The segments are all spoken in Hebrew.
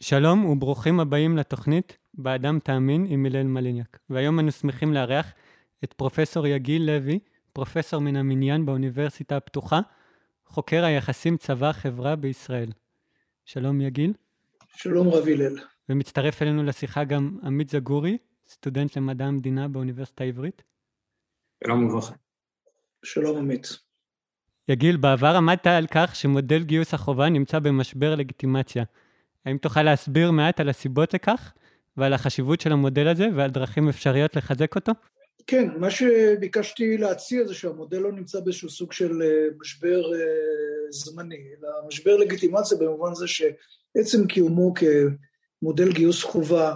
שלום וברוכים הבאים לתוכנית "באדם תאמין" עם הלל מליניאק. והיום אנו שמחים לארח את פרופסור יגיל לוי, פרופסור מן המניין באוניברסיטה הפתוחה, חוקר היחסים צבא-חברה בישראל. שלום יגיל. שלום רב הלל. ומצטרף אלינו לשיחה גם עמית זגורי, סטודנט למדע המדינה באוניברסיטה העברית. שלום וברכה. שלום עמית. יגיל, בעבר עמדת על כך שמודל גיוס החובה נמצא במשבר לגיטימציה. האם תוכל להסביר מעט על הסיבות לכך ועל החשיבות של המודל הזה ועל דרכים אפשריות לחזק אותו? כן, מה שביקשתי להציע זה שהמודל לא נמצא באיזשהו סוג של אה, משבר אה, זמני, אלא משבר לגיטימציה במובן זה שעצם קיומו כמודל גיוס חובה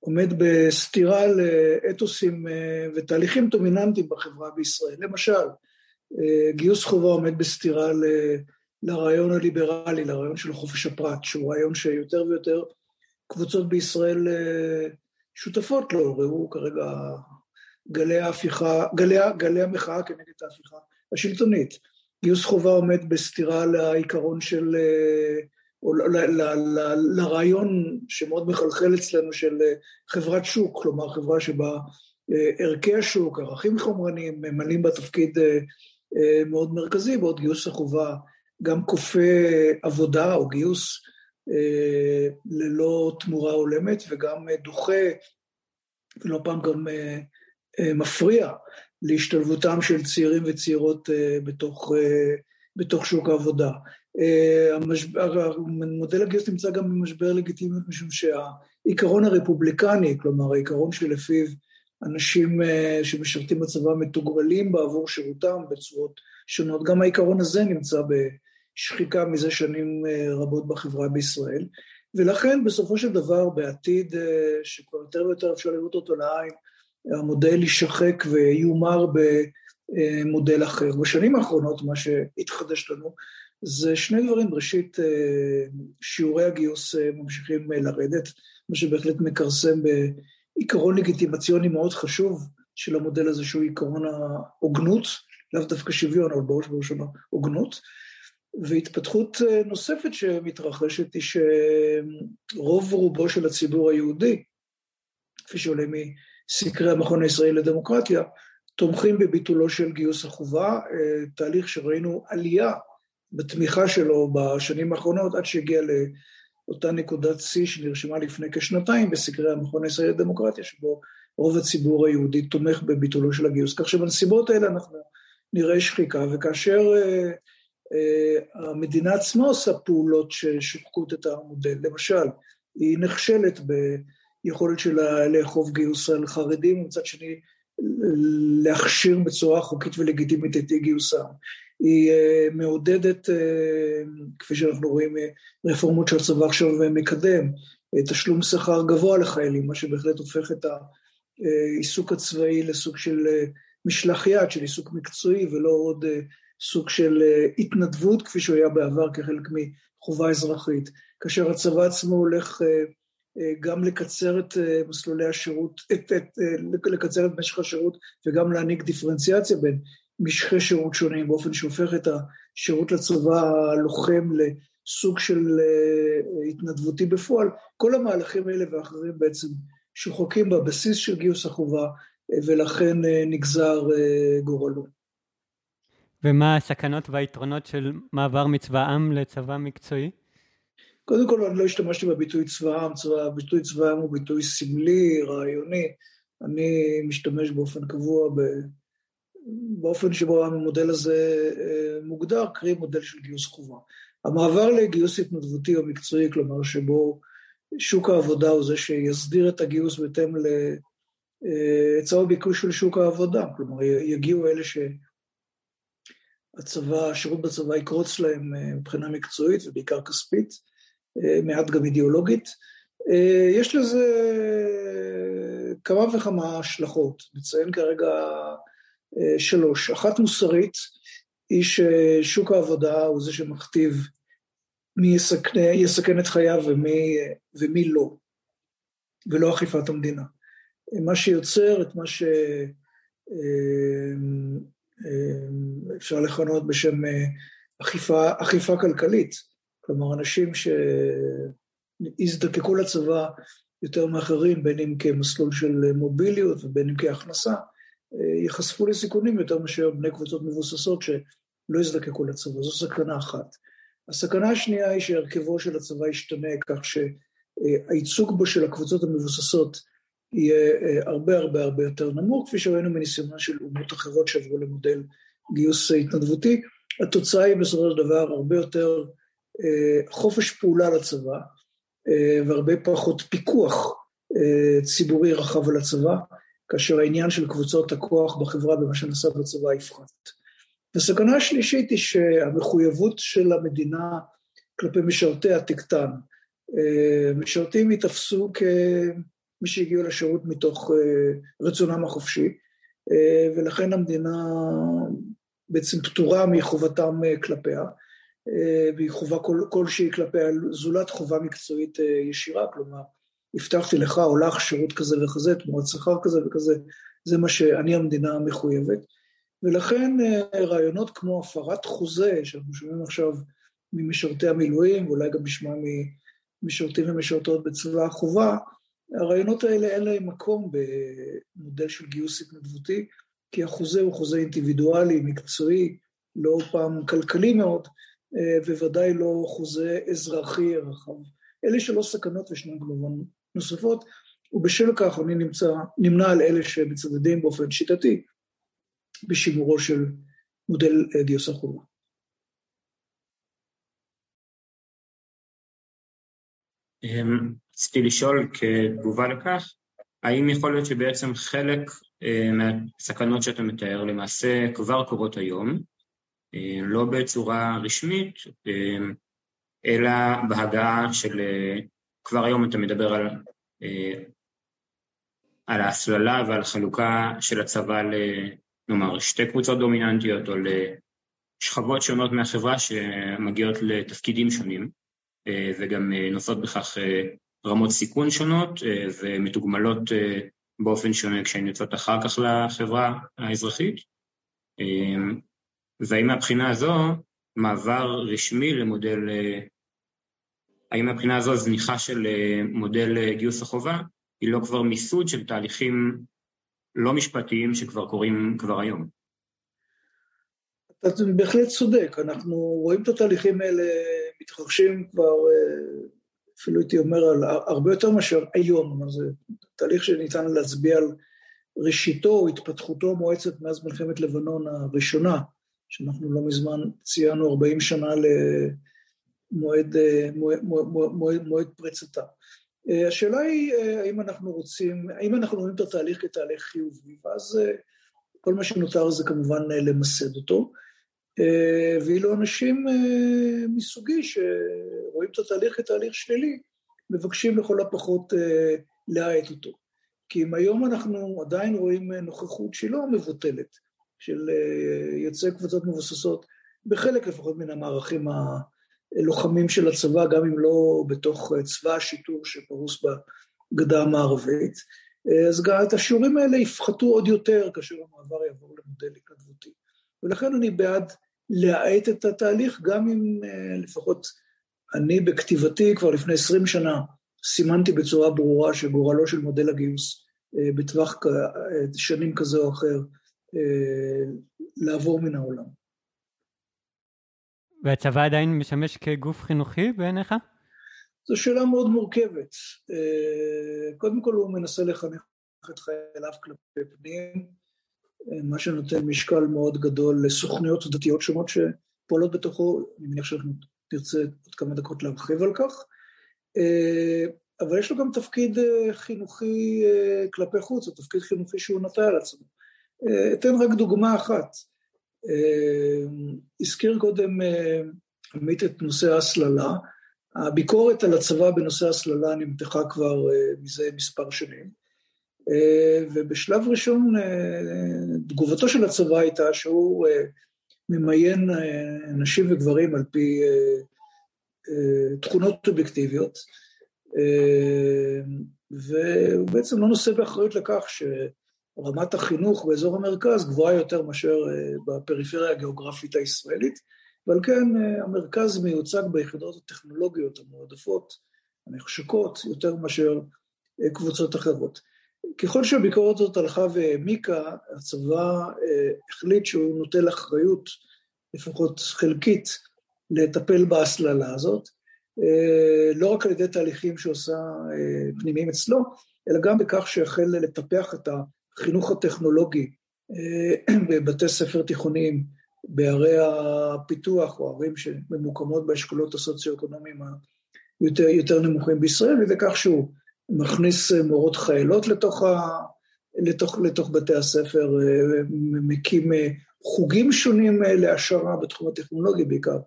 עומד בסתירה לאתוסים אה, ותהליכים דומיננטיים בחברה בישראל. למשל, גיוס חובה עומד בסתירה לרעיון הליברלי, לרעיון של חופש הפרט, שהוא רעיון שיותר ויותר קבוצות בישראל אה, שותפות לו, ראו כרגע גלי ההפיכה, גלי, גלי המחאה כנגד ההפיכה השלטונית. גיוס חובה עומד בסתירה לעיקרון של, אה, או ל, ל, ל, לרעיון שמאוד מחלחל אצלנו של אה, חברת שוק, כלומר חברה שבה ערכי השוק, ערכים חומרניים, ממלאים בתפקיד מאוד מרכזי, בעוד גיוס החובה גם כופה עבודה או גיוס אה, ללא תמורה הולמת, וגם דוחה, ולא פעם גם אה, אה, מפריע להשתלבותם של צעירים וצעירות אה, בתוך, אה, בתוך שוק העבודה. אה, המשבר, מודל הגיוס נמצא גם במשבר לגיטימיות משום שהעיקרון הרפובליקני, כלומר העיקרון שלפיו אנשים אה, שמשרתים בצבא מתוגמלים בעבור שירותם בצורות שונות, גם העיקרון הזה נמצא שחיקה מזה שנים אה, רבות בחברה בישראל, ולכן בסופו של דבר בעתיד אה, שכבר יותר ויותר אפשר לראות אותו לעין, המודל יישחק ויומר במודל אחר. בשנים האחרונות מה שהתחדש לנו זה שני דברים, ראשית אה, שיעורי הגיוס ממשיכים לרדת, מה שבהחלט מכרסם בעיקרון לגיטימציוני מאוד חשוב של המודל הזה שהוא עיקרון ההוגנות, לאו דווקא שוויון, אבל בראש ובראשונה הוגנות. והתפתחות אה, נוספת שמתרחשת היא שרוב רובו של הציבור היהודי, כפי שעולה מסקרי המכון הישראלי לדמוקרטיה, תומכים בביטולו של גיוס החובה, אה, תהליך שראינו עלייה בתמיכה שלו בשנים האחרונות, עד שהגיע לאותה נקודת שיא שנרשמה לפני כשנתיים בסקרי המכון הישראלי לדמוקרטיה, שבו רוב הציבור היהודי תומך בביטולו של הגיוס. כך שבנסיבות האלה אנחנו נראה שחיקה, וכאשר אה, המדינה עצמה עושה פעולות ששוחקות את המודל. למשל, היא נכשלת ביכולת שלה לאכוף גיוס על חרדים, ומצד שני להכשיר בצורה חוקית ולגיטימית את אי גיוסם. היא אה, מעודדת, אה, כפי שאנחנו רואים, רפורמות שהצבא עכשיו מקדם, תשלום שכר גבוה לחיילים, מה שבהחלט הופך את העיסוק הצבאי לסוג של משלח יד, של עיסוק מקצועי ולא עוד סוג של אה, התנדבות, כפי שהוא היה בעבר כחלק מחובה אזרחית. כאשר הצבא עצמו הולך אה, אה, גם לקצר את מסלולי השירות, את, את, לקצר את משך השירות וגם להעניק דיפרנציאציה בין משכי שירות שונים, באופן שהופך את השירות לצבא הלוחם לסוג של התנדבותי בפועל. כל המהלכים האלה ואחרים בעצם שוחקים בבסיס של גיוס החובה, ולכן נגזר גורלו. ומה הסכנות והיתרונות של מעבר מצבא עם לצבא מקצועי? קודם כל, אני לא השתמשתי בביטוי צבא עם, צבא, ביטוי צבא עם הוא ביטוי סמלי, רעיוני. אני משתמש באופן קבוע ב... באופן שבו המודל הזה אה, מוגדר, קרי מודל של גיוס חובה. המעבר לגיוס התנדבותי או מקצועי, כלומר שבו שוק העבודה הוא זה שיסדיר את הגיוס בהתאם להיצע אה, ביקוש של שוק העבודה, כלומר יגיעו אלה ש... הצבא, השירות בצבא יקרוץ להם אה, מבחינה מקצועית ובעיקר כספית, אה, מעט גם אידיאולוגית. אה, יש לזה כמה וכמה השלכות, נציין כרגע שלוש. אחת מוסרית היא ששוק העבודה הוא זה שמכתיב מי יסכן, יסכן את חייו ומי, ומי לא, ולא אכיפת המדינה. מה שיוצר את מה ש... אה, אפשר לכנות בשם אה, אכיפה, אכיפה כלכלית. כלומר, אנשים יזדקקו לצבא יותר מאחרים, בין אם כמסלול של מוביליות ובין אם כהכנסה, ייחשפו לסיכונים יותר מאשר בני קבוצות מבוססות שלא יזדקקו לצבא. זו סכנה אחת. הסכנה השנייה היא שהרכבו של הצבא ישתנה כך שהייצוג בו של הקבוצות המבוססות יהיה הרבה הרבה הרבה יותר נמוך, כפי שראינו מניסיונה של אומות אחרות שעברו למודל גיוס התנדבותי. התוצאה היא בסופו של דבר הרבה יותר חופש פעולה לצבא, והרבה פחות פיקוח ציבורי רחב על הצבא, כאשר העניין של קבוצות הכוח בחברה ומה שנעשה בצבא יפחת. הסכנה השלישית היא שהמחויבות של המדינה כלפי משרתיה תקטן. משרתים ייתפסו כמי שהגיעו לשירות מתוך רצונם החופשי, ולכן המדינה בעצם פטורה מחובתם כלפיה. והיא חובה כל, כלשהי כלפיה, זולת חובה מקצועית ישירה, כלומר, הבטחתי לך או לך שירות כזה וכזה, תמורת שכר כזה וכזה, זה מה שאני המדינה מחויבת. ולכן רעיונות כמו הפרת חוזה, שאנחנו שומעים עכשיו ממשרתי המילואים, ואולי גם נשמע ממשרתים ומשרתות בצבא החובה, הרעיונות האלה אין להם מקום במודל של גיוס התנדבותי, כי החוזה הוא חוזה אינדיבידואלי, מקצועי, לא פעם כלכלי מאוד, וודאי לא חוזה אזרחי רחב. אלה שלוש סכנות וישנן כמובן נוספות, ובשל כך אני נמצא, נמנה על אלה שמצדדים באופן שיטתי בשימורו של מודל גיוס החובה. רציתי לשאול כתגובה לכך, האם יכול להיות שבעצם חלק מהסכנות שאתה מתאר למעשה כבר קורות היום, לא בצורה רשמית, אלא בהגעה של, כבר היום אתה מדבר על, על ההסללה ועל חלוקה של הצבא נאמר, שתי קבוצות דומיננטיות או לשכבות שונות מהחברה שמגיעות לתפקידים שונים וגם נושאות בכך רמות סיכון שונות ומתוגמלות באופן שונה כשהן יוצאות אחר כך לחברה האזרחית. והאם מהבחינה הזו מעבר רשמי למודל, האם מהבחינה הזו זניחה של מודל גיוס החובה היא לא כבר מיסוד של תהליכים לא משפטיים שכבר קורים כבר היום. אתה בהחלט צודק, אנחנו רואים את התהליכים האלה מתרחשים כבר, אפילו הייתי אומר, על הרבה יותר מאשר היום, זה תהליך שניתן להצביע על ראשיתו התפתחותו המואצת מאז מלחמת לבנון הראשונה, שאנחנו לא מזמן ציינו 40 שנה למועד מועד, מועד, מועד, מועד פריצתה. השאלה היא האם אנחנו רוצים, האם אנחנו רואים את התהליך כתהליך חיובי, ואז כל מה שנותר זה כמובן למסד אותו. ואילו אנשים מסוגי שרואים את התהליך כתהליך שלילי, מבקשים לכל הפחות להאט אותו. כי אם היום אנחנו עדיין רואים נוכחות שהיא לא מבוטלת, של יוצאי קבוצות מבוססות, בחלק לפחות מן המערכים הלוחמים של הצבא, גם אם לא בתוך צבא השיטור שפרוס בגדה המערבית, אז גם את השיעורים האלה יפחתו עוד יותר כאשר המעבר יעבור למודל התנדבותי. ולכן אני בעד להאט את התהליך, גם אם לפחות אני בכתיבתי כבר לפני 20 שנה סימנתי בצורה ברורה שגורלו של מודל הגיוס בטווח שנים כזה או אחר לעבור מן העולם. והצבא עדיין משמש כגוף חינוכי בעיניך? זו שאלה מאוד מורכבת. קודם כל הוא מנסה לחנך את חייליו כלפי פנים, מה שנותן משקל מאוד גדול לסוכניות דתיות שונות שפועלות בתוכו, אני מניח שאנחנו נרצה עוד כמה דקות להרחיב על כך, אבל יש לו גם תפקיד חינוכי כלפי חוץ, או תפקיד חינוכי שהוא נטע על עצמו. אתן רק דוגמה אחת. הזכיר קודם עמית את נושא ההסללה, הביקורת על הצבא בנושא הסללה נמתחה כבר מזה מספר שנים, ובשלב ראשון תגובתו של הצבא הייתה שהוא ממיין נשים וגברים על פי תכונות אובייקטיביות, והוא בעצם לא נושא באחריות לכך שרמת החינוך באזור המרכז גבוהה יותר מאשר בפריפריה הגיאוגרפית הישראלית, ועל כן המרכז מיוצג ביחידות הטכנולוגיות המועדפות הנחשקות, יותר מאשר קבוצות אחרות. ככל שהביקורת הזאת הלכה והעמיקה, הצבא החליט שהוא נוטל אחריות, לפחות חלקית, לטפל בהסללה הזאת, לא רק על ידי תהליכים שעושה פנימיים אצלו, אלא גם בכך שהחל לטפח את החינוך הטכנולוגי בבתי ספר תיכוניים בערי הפיתוח או ערים שממוקמות באשכולות הסוציו-אקונומיים היותר יותר נמוכים בישראל, ובכך שהוא מכניס מורות חיילות לתוך, ה, לתוך, לתוך בתי הספר, מקים חוגים שונים להעשרה בתחום הטכנולוגי בעיקר,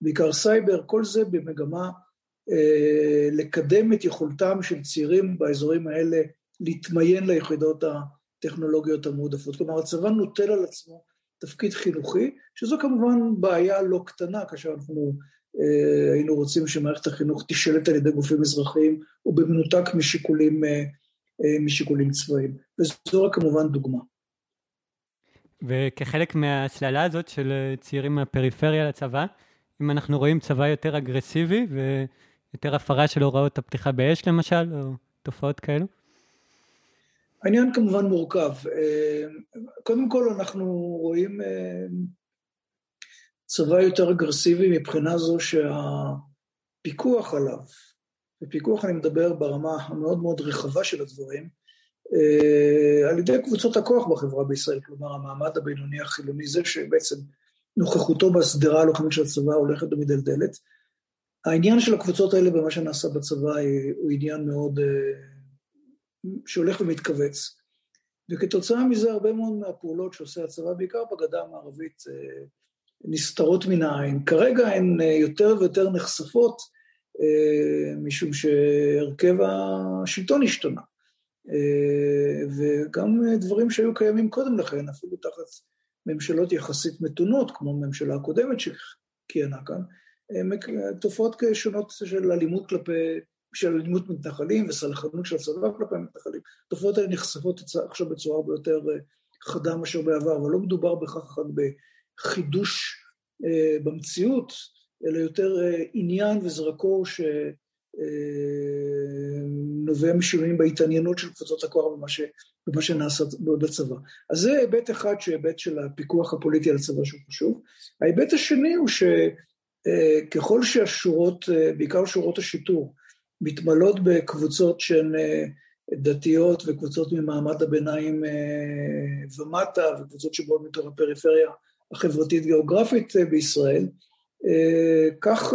בעיקר סייבר, כל זה במגמה אה, לקדם את יכולתם של צעירים באזורים האלה להתמיין ליחידות הטכנולוגיות המועדפות. כלומר, הצבא נוטל על עצמו תפקיד חינוכי, שזו כמובן בעיה לא קטנה, כאשר אנחנו אה, היינו רוצים שמערכת החינוך תשלט על ידי גופים אזרחיים, ובמנותק משיקולים, אה, אה, משיקולים צבאיים. וזו רק כמובן דוגמה. וכחלק מההסללה הזאת של צעירים מהפריפריה לצבא, אם אנחנו רואים צבא יותר אגרסיבי ויותר הפרה של הוראות הפתיחה באש למשל, או תופעות כאלו? העניין כמובן מורכב. קודם כל אנחנו רואים צבא יותר אגרסיבי מבחינה זו שהפיקוח עליו, ופיקוח אני מדבר ברמה המאוד מאוד רחבה של הדברים, אה, על ידי קבוצות הכוח בחברה בישראל, כלומר המעמד הבינוני החילוני, זה שבעצם נוכחותו בשדרה הלוחמית של הצבא הולכת ומדלדלת. העניין של הקבוצות האלה במה שנעשה בצבא הוא עניין מאוד, אה, שהולך ומתכווץ. וכתוצאה מזה הרבה מאוד מהפעולות שעושה הצבא, בעיקר בגדה המערבית, אה, נסתרות מן העין. כרגע הן אה, יותר ויותר נחשפות, אה, משום שהרכב השלטון השתנה. אה, וגם דברים שהיו קיימים קודם לכן, אפילו תחת ממשלות יחסית מתונות, כמו הממשלה הקודמת שכיהנה כאן, תופעות שונות של אלימות כלפי, של אלימות מתנחלים וסלחנות של הצבא כלפי מתנחלים. התופעות האלה נחשפות עכשיו בצורה הרבה יותר חדה מאשר בעבר, אבל לא מדובר בכך רק חידוש אה, במציאות, אלא יותר אה, עניין וזרקור שנובע אה, משינויים בהתעניינות של קבוצות הכוח במה, ש, במה שנעשה בצבא. אז זה היבט אחד שהיבט של הפיקוח הפוליטי על הצבא שהוא חשוב. ההיבט השני הוא שככל שהשורות, בעיקר שורות השיטור, מתמלאות בקבוצות שהן דתיות וקבוצות ממעמד הביניים ומטה וקבוצות שבאות מתוך הפריפריה החברתית-גיאוגרפית אה, בישראל, אה, כך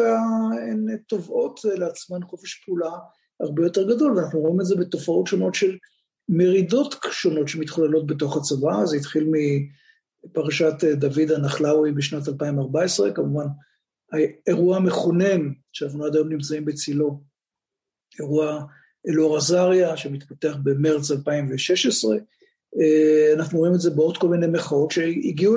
הן תובעות לעצמן חופש פעולה הרבה יותר גדול, ואנחנו רואים את זה בתופעות שונות של מרידות שונות שמתחוללות בתוך הצבא, זה התחיל מפרשת אה, דוד הנחלאוי בשנת 2014, כמובן האירוע המכונן, שאנחנו עד היום נמצאים בצילו, אירוע אלאור עזריה שמתפתח במרץ 2016, אנחנו רואים את זה בעוד כל מיני מחאות שהגיעו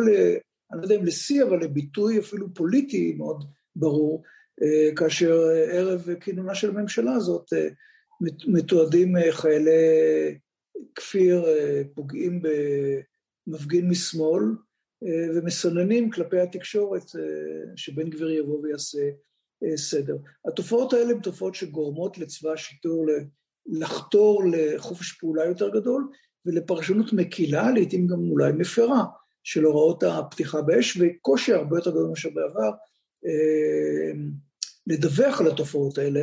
אני לא יודע אם לשיא, אבל לביטוי אפילו פוליטי מאוד ברור, אה, כאשר ערב כינונה של הממשלה הזאת אה, מתועדים אה, חיילי כפיר פוגעים במפגין משמאל ומסננים כלפי התקשורת שבן גביר יבוא ויעשה סדר. התופעות האלה הן תופעות שגורמות לצבא השיטור לחתור לחופש פעולה יותר גדול ולפרשנות מקילה, לעתים גם אולי מפרה, של הוראות הפתיחה באש, וקושי הרבה יותר גדול מאשר בעבר אה, לדווח על התופעות האלה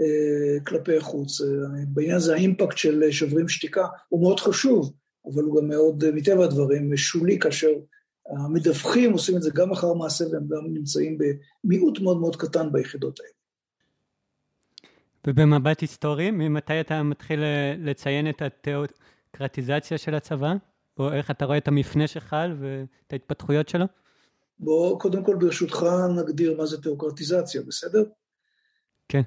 אה, כלפי חוץ. בעניין הזה האימפקט של שוברים שתיקה הוא מאוד חשוב, אבל הוא גם מאוד, מטבע הדברים, שולי כאשר המדווחים עושים את זה גם אחר מעשה והם גם נמצאים במיעוט מאוד מאוד קטן ביחידות האלה. ובמבט היסטורי, ממתי אתה מתחיל לציין את התיאוקרטיזציה של הצבא? או איך אתה רואה את המפנה שחל ואת ההתפתחויות שלו? בוא קודם כל ברשותך נגדיר מה זה תיאוקרטיזציה, בסדר? כן.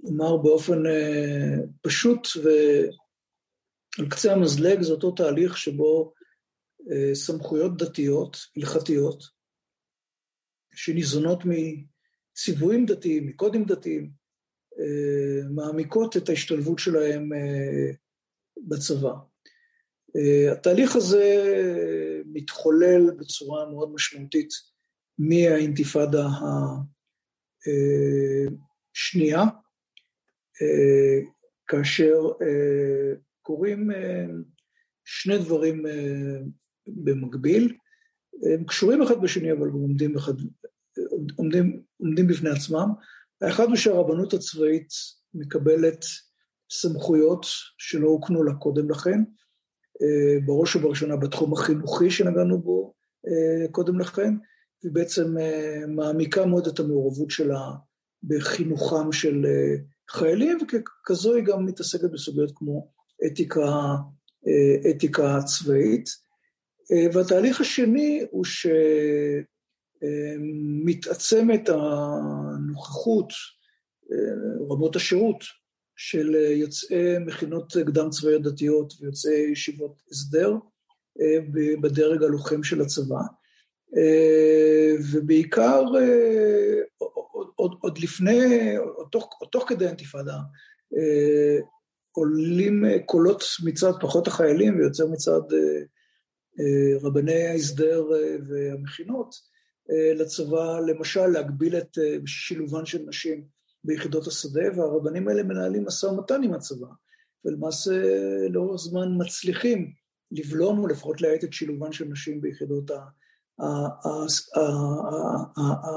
נאמר באופן אה, פשוט ועל קצה המזלג זה אותו תהליך שבו אה, סמכויות דתיות, הלכתיות, שניזונות מציוויים דתיים, מקודים דתיים, מעמיקות את ההשתלבות שלהם אה, בצבא. אה, התהליך הזה מתחולל בצורה מאוד משמעותית מהאינתיפאדה שנייה, כאשר קורים שני דברים במקביל, הם קשורים אחד בשני, אבל גם עומדים, אחד, עומדים, עומדים בפני עצמם. האחד הוא שהרבנות הצבאית מקבלת סמכויות שלא הוקנו לה קודם לכן, אה, בראש ובראשונה בתחום החינוכי שנגענו בו אה, קודם לכן, היא בעצם אה, מעמיקה מאוד את המעורבות שלה בחינוכם של חיילים, וככזו היא גם מתעסקת בסוגיות כמו אתיקה, אתיקה צבאית. והתהליך השני הוא שמתעצמת הנוכחות, רמות השירות של יוצאי מכינות קדם צבאיות דתיות ויוצאי ישיבות הסדר אה, בדרג הלוחם של הצבא. אה, ובעיקר אה, עוד, עוד לפני, עוד תוך, עוד תוך כדי האינתיפאדה, עולים קולות מצד פחות החיילים ויוצר מצד רבני ההסדר והמכינות לצבא, למשל להגביל את שילובן של נשים ביחידות השדה, והרבנים האלה מנהלים משא ומתן עם הצבא, ולמעשה לאורך זמן מצליחים לבלום או לפחות להאט את שילובן של נשים ביחידות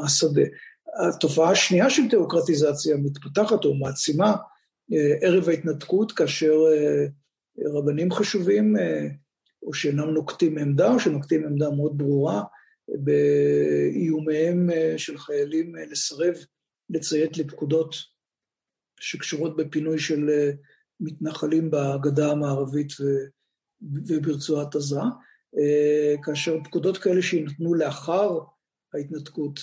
השדה. התופעה השנייה של תיאוקרטיזציה מתפתחת או מעצימה אה, ערב ההתנתקות, כאשר אה, רבנים חשובים, אה, או שאינם נוקטים עמדה, או שנוקטים עמדה מאוד ברורה, באיומיהם של חיילים לסרב לציית לפקודות שקשורות בפינוי של אה, מתנחלים בגדה המערבית וברצועת עזה, אה, כאשר פקודות כאלה שיינתנו לאחר ההתנתקות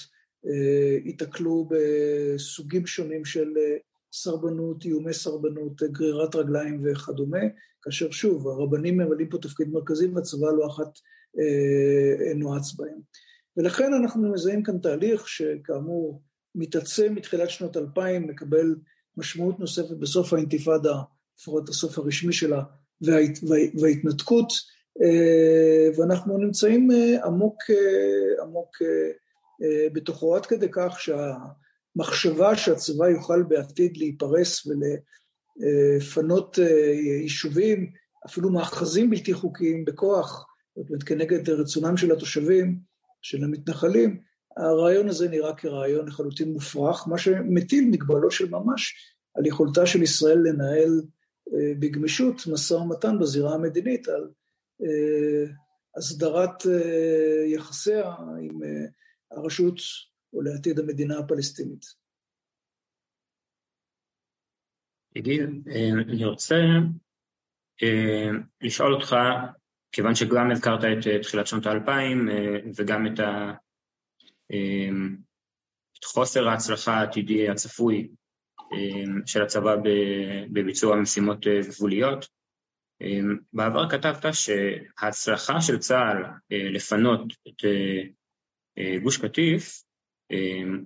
אה, ייתקלו בסוגים שונים של סרבנות, איומי סרבנות, גרירת רגליים וכדומה, כאשר שוב, הרבנים ממלאים פה תפקיד מרכזי והצבא לא אחת נועץ בהם. ולכן אנחנו מזהים כאן תהליך שכאמור מתעצם מתחילת שנות 2000, מקבל משמעות נוספת בסוף האינתיפאדה, לפחות הסוף הרשמי שלה, וההת, וההתנתקות, אה, ואנחנו נמצאים אה, עמוק, אה, עמוק בתוכו, עד כדי כך שהמחשבה שהצבא יוכל בעתיד להיפרס ולפנות יישובים, אפילו מאחזים בלתי חוקיים בכוח, זאת אומרת כנגד רצונם של התושבים, של המתנחלים, הרעיון הזה נראה כרעיון לחלוטין מופרך, מה שמטיל מגבלות של ממש על יכולתה של ישראל לנהל אה, בגמישות משא ומתן בזירה המדינית על אה, הסדרת אה, יחסיה עם הרשות או לעתיד המדינה הפלסטינית. יגיל, אני רוצה לשאול אותך, כיוון שגם הזכרת את תחילת שנות האלפיים וגם את ה... אמ, את חוסר ההצלחה העתידי הצפוי אמ, של הצבא בביצוע משימות אה, גבוליות. אמ, בעבר כתבת שההצלחה של צה"ל אה, לפנות את אה, גוש קטיף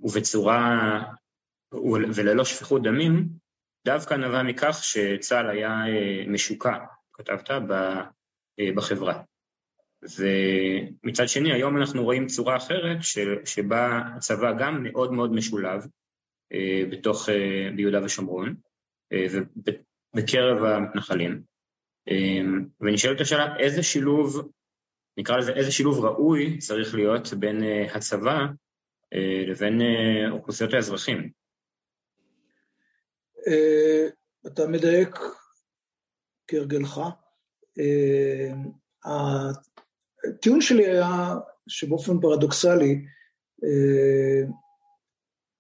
ובצורה וללא שפיכות דמים דווקא נבע מכך שצה"ל היה משוקע, כתבת, בחברה. ומצד שני, היום אנחנו רואים צורה אחרת שבה הצבא גם מאוד מאוד משולב אה, בתוך, אה, ביהודה ושומרון אה, ובקרב המתנחלים. ונשאלת השאלה איזה שילוב, נקרא לזה איזה שילוב ראוי צריך להיות בין הצבא לבין אוכלוסיות האזרחים. אתה מדייק כהרגלך. הטיעון שלי היה שבאופן פרדוקסלי, אה,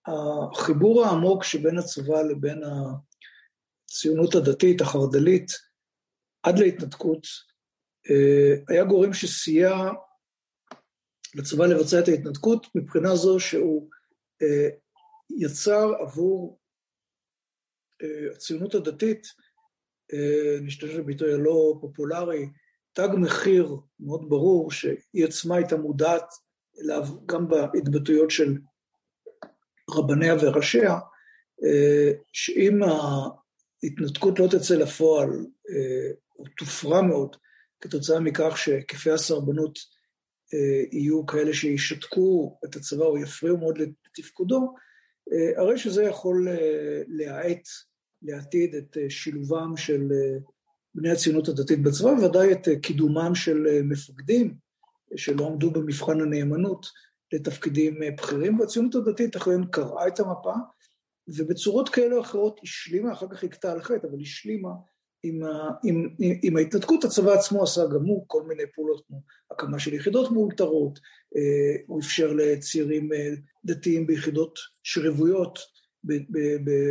החיבור העמוק שבין הצבא לבין הציונות הדתית, החרד"לית, עד להתנתקות, אה, היה גורם שסייע לצבא לבצע את ההתנתקות מבחינה זו שהוא אה, יצר עבור הציונות הדתית, נשתמש בביטוי הלא פופולרי, תג מחיר מאוד ברור שהיא עצמה הייתה מודעת אליו גם בהתבטאויות של רבניה וראשיה, אה, שאם ההתנתקות לא תצא לפועל אה, או תופרע מאוד כתוצאה מכך שהיקפי הסרבנות אה, יהיו כאלה שישתקו את הצבא או יפריעו מאוד לתפקודו, הרי שזה יכול להאט לעתיד את שילובם של בני הציונות הדתית בצבא, ודאי את קידומם של מפקדים שלא עמדו במבחן הנאמנות לתפקידים בכירים, והציונות הדתית אכן קראה את המפה, ובצורות כאלה או אחרות השלימה, אחר כך הכתה על חטא, אבל השלימה עם, ה, עם, עם, עם ההתנתקות, הצבא עצמו עשה גם הוא כל מיני פעולות כמו הקמה של יחידות מאולתרות, אה, הוא אפשר לצעירים אה, דתיים ביחידות שרבויות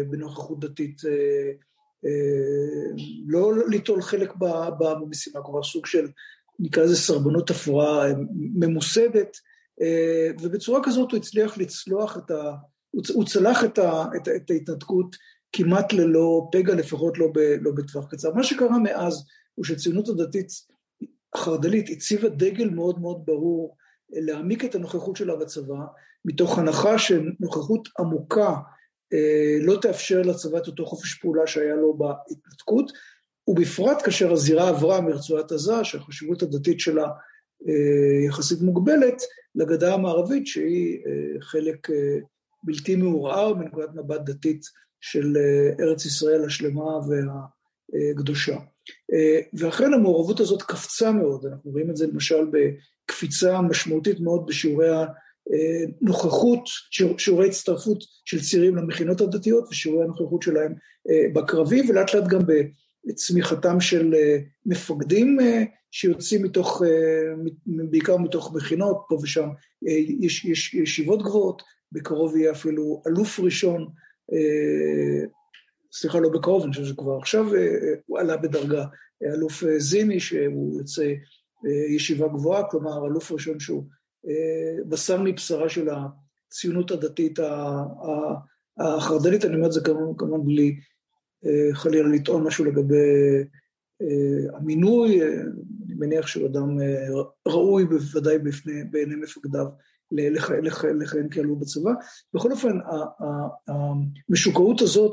בנוכחות דתית, אה, לא ליטול חלק במשימה, כלומר סוג של, נקרא לזה סרבנות אפורה ממוסדת, ובצורה כזאת הוא הצליח לצלוח את ה... הוא צלח את, ה, את, את ההתנתקות כמעט ללא פגע, לפחות לא, ב, לא בטווח קצר. מה שקרה מאז הוא שהציונות הדתית החרד"לית הציבה דגל מאוד מאוד ברור להעמיק את הנוכחות שלה בצבא, מתוך הנחה שנוכחות עמוקה אה, לא תאפשר לצבא את אותו חופש פעולה שהיה לו בהתנתקות, ובפרט כאשר הזירה עברה מרצועת עזה, שהחשיבות הדתית שלה אה, יחסית מוגבלת, לגדה המערבית שהיא אה, חלק בלתי מעורער מנקודת מבט דתית של אה, ארץ ישראל השלמה והקדושה. אה, ואכן המעורבות הזאת קפצה מאוד, אנחנו רואים את זה למשל בקפיצה משמעותית מאוד בשיעורי הנוכחות, שיעורי הצטרפות של צעירים למכינות הדתיות ושיעורי הנוכחות שלהם אה, בקרבי, ולאט לאט גם בצמיחתם של מפקדים שיוצאים מתוך, בעיקר מתוך מכינות, פה ושם יש, יש ישיבות גבוהות, בקרוב יהיה אפילו אלוף ראשון אה, סליחה, לא בקרוב, אני חושב שכבר עכשיו אה, הוא עלה בדרגה, אלוף אה, זיני, שהוא יוצא ישיבה גבוהה, כלומר, אלוף ראשון שהוא בשר מבשרה של הציונות הדתית החרד"לית, אני אומר את זה כמובן בלי חלילה לטעון משהו לגבי המינוי, אני מניח שהוא אדם ראוי בוודאי בפני, בעיני מפקדיו לכהן כאלוף בצבא. בכל אופן, המשוקעות הזאת,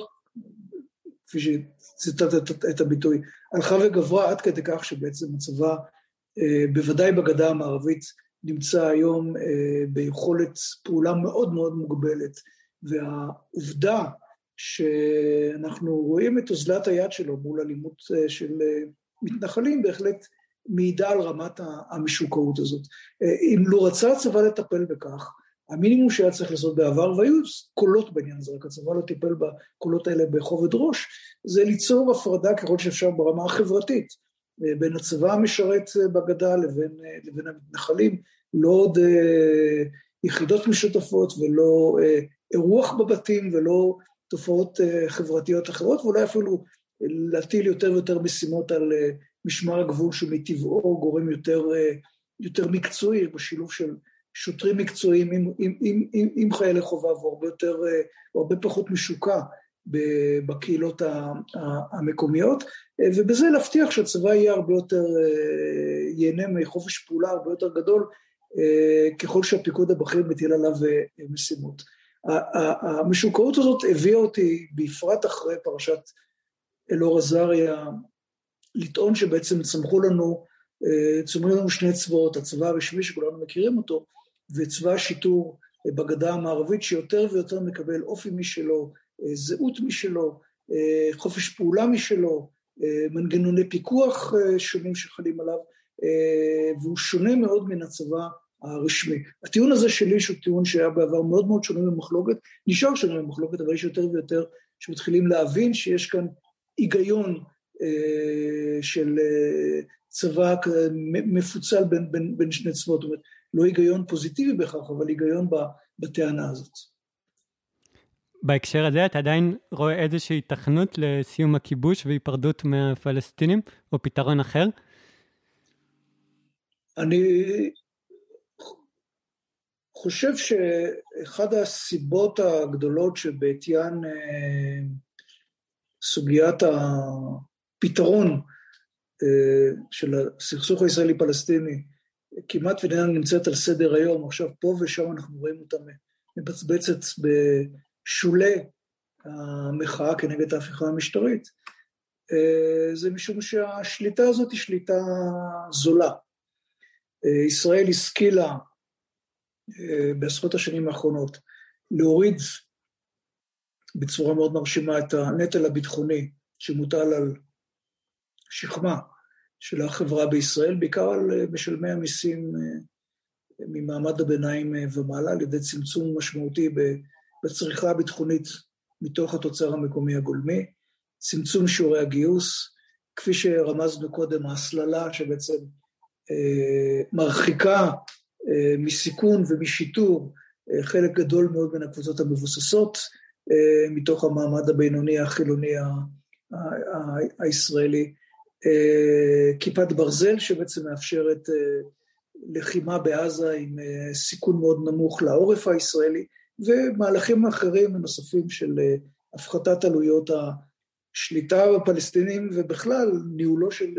כפי שציטטת את הביטוי, הלכה וגברה עד כדי כך שבעצם הצבא, אה, בוודאי בגדה המערבית, נמצא היום אה, ביכולת פעולה מאוד מאוד מוגבלת, והעובדה שאנחנו רואים את אוזלת היד שלו מול אלימות אה, של מתנחלים, בהחלט מעידה על רמת המשוקעות הזאת. אה, אם לא רצה הצבא לטפל בכך, המינימום שהיה צריך לעשות בעבר, והיו קולות בעניין הזה, רק הצבא לא טיפל בקולות האלה בכובד ראש, זה ליצור הפרדה ככל שאפשר ברמה החברתית, אה, בין הצבא המשרת אה, בגדה לבין, לבין המתנחלים, לא עוד יחידות משותפות ולא אירוח בבתים ולא תופעות חברתיות אחרות, ואולי אפילו להטיל יותר ויותר משימות על משמר הגבול שמטבעו גורם יותר, אה, יותר מקצועי, בשילוב של שוטרים מקצועיים עם, עם, עם, עם, עם חיילי חובה, והוא הרבה יותר, אה, הרבה פחות משוקע בקהילות המקומיות, אה, ובזה להבטיח שהצבא יהיה הרבה יותר, ייהנה מחופש פעולה הרבה יותר גדול, ככל שהפיקוד הבכיר מטיל עליו משימות. המשוקעות הזאת הביאה אותי, בפרט אחרי פרשת אלאור עזריה, לטעון שבעצם צמחו לנו, אה, צומחו לנו שני צבאות, הצבא הרשמי שכולנו מכירים אותו, וצבא השיטור אה, בגדה המערבית שיותר ויותר מקבל אופי משלו, אה, זהות משלו, חופש פעולה משלו, מנגנוני פיקוח שונים שחלים עליו, והוא שונה מאוד מן הצבא הרשמי. הטיעון הזה שלי, שהוא טיעון שהיה בעבר מאוד מאוד שונה במחלוקת, נשאר שונה במחלוקת, אבל יש יותר ויותר שמתחילים להבין שיש כאן היגיון אה, של אה, צבא מפוצל בין, בין, בין שני צבאות, זאת אומרת, לא היגיון פוזיטיבי בכך, אבל היגיון בטענה הזאת. בהקשר הזה אתה עדיין רואה איזושהי התכנות לסיום הכיבוש והיפרדות מהפלסטינים, או פתרון אחר? אני חושב שאחד הסיבות הגדולות שבעטיין אה, סוגיית הפתרון אה, של הסכסוך הישראלי-פלסטיני כמעט ואיננה נמצאת על סדר היום, עכשיו פה ושם אנחנו רואים אותה מבצבצת בשולי המחאה כנגד ההפיכה המשטרית, אה, זה משום שהשליטה הזאת היא שליטה זולה. אה, ישראל השכילה בעשרות השנים האחרונות להוריד בצורה מאוד מרשימה את הנטל הביטחוני שמוטל על שכמה של החברה בישראל, בעיקר על משלמי המיסים ממעמד הביניים ומעלה, על ידי צמצום משמעותי בצריכה הביטחונית מתוך התוצר המקומי הגולמי, צמצום שיעורי הגיוס, כפי שרמזנו קודם, ההסללה שבעצם אה, מרחיקה אה, מסיכון ומשיטור אה, חלק גדול מאוד מן הקבוצות המבוססות, אה, מתוך המעמד הבינוני החילוני ה- ה- ה- הישראלי. אה, כיפת ברזל שבעצם מאפשרת אה, לחימה בעזה עם אה, סיכון מאוד נמוך לעורף הישראלי, ומהלכים אחרים נוספים של אה, הפחתת עלויות השליטה בפלסטינים ובכלל ניהולו של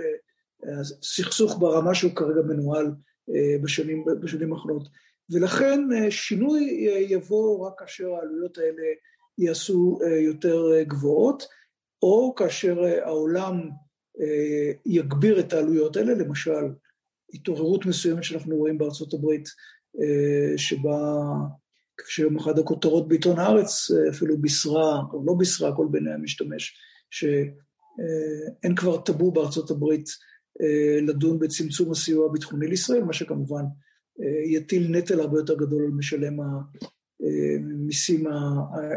אה, סכסוך ברמה שהוא כרגע מנוהל בשנים, בשנים האחרונות. ולכן שינוי יבוא רק כאשר העלויות האלה יעשו יותר גבוהות, או כאשר העולם יגביר את העלויות האלה, למשל התעוררות מסוימת שאנחנו רואים בארצות הברית, שבה כשיום אחד הכותרות בעיתון הארץ אפילו בישרה, או לא בישרה, כל בעיני המשתמש, שאין כבר טאבו בארצות הברית לדון בצמצום הסיוע הביטחוני לישראל, מה שכמובן יטיל נטל הרבה יותר גדול על משלם המיסים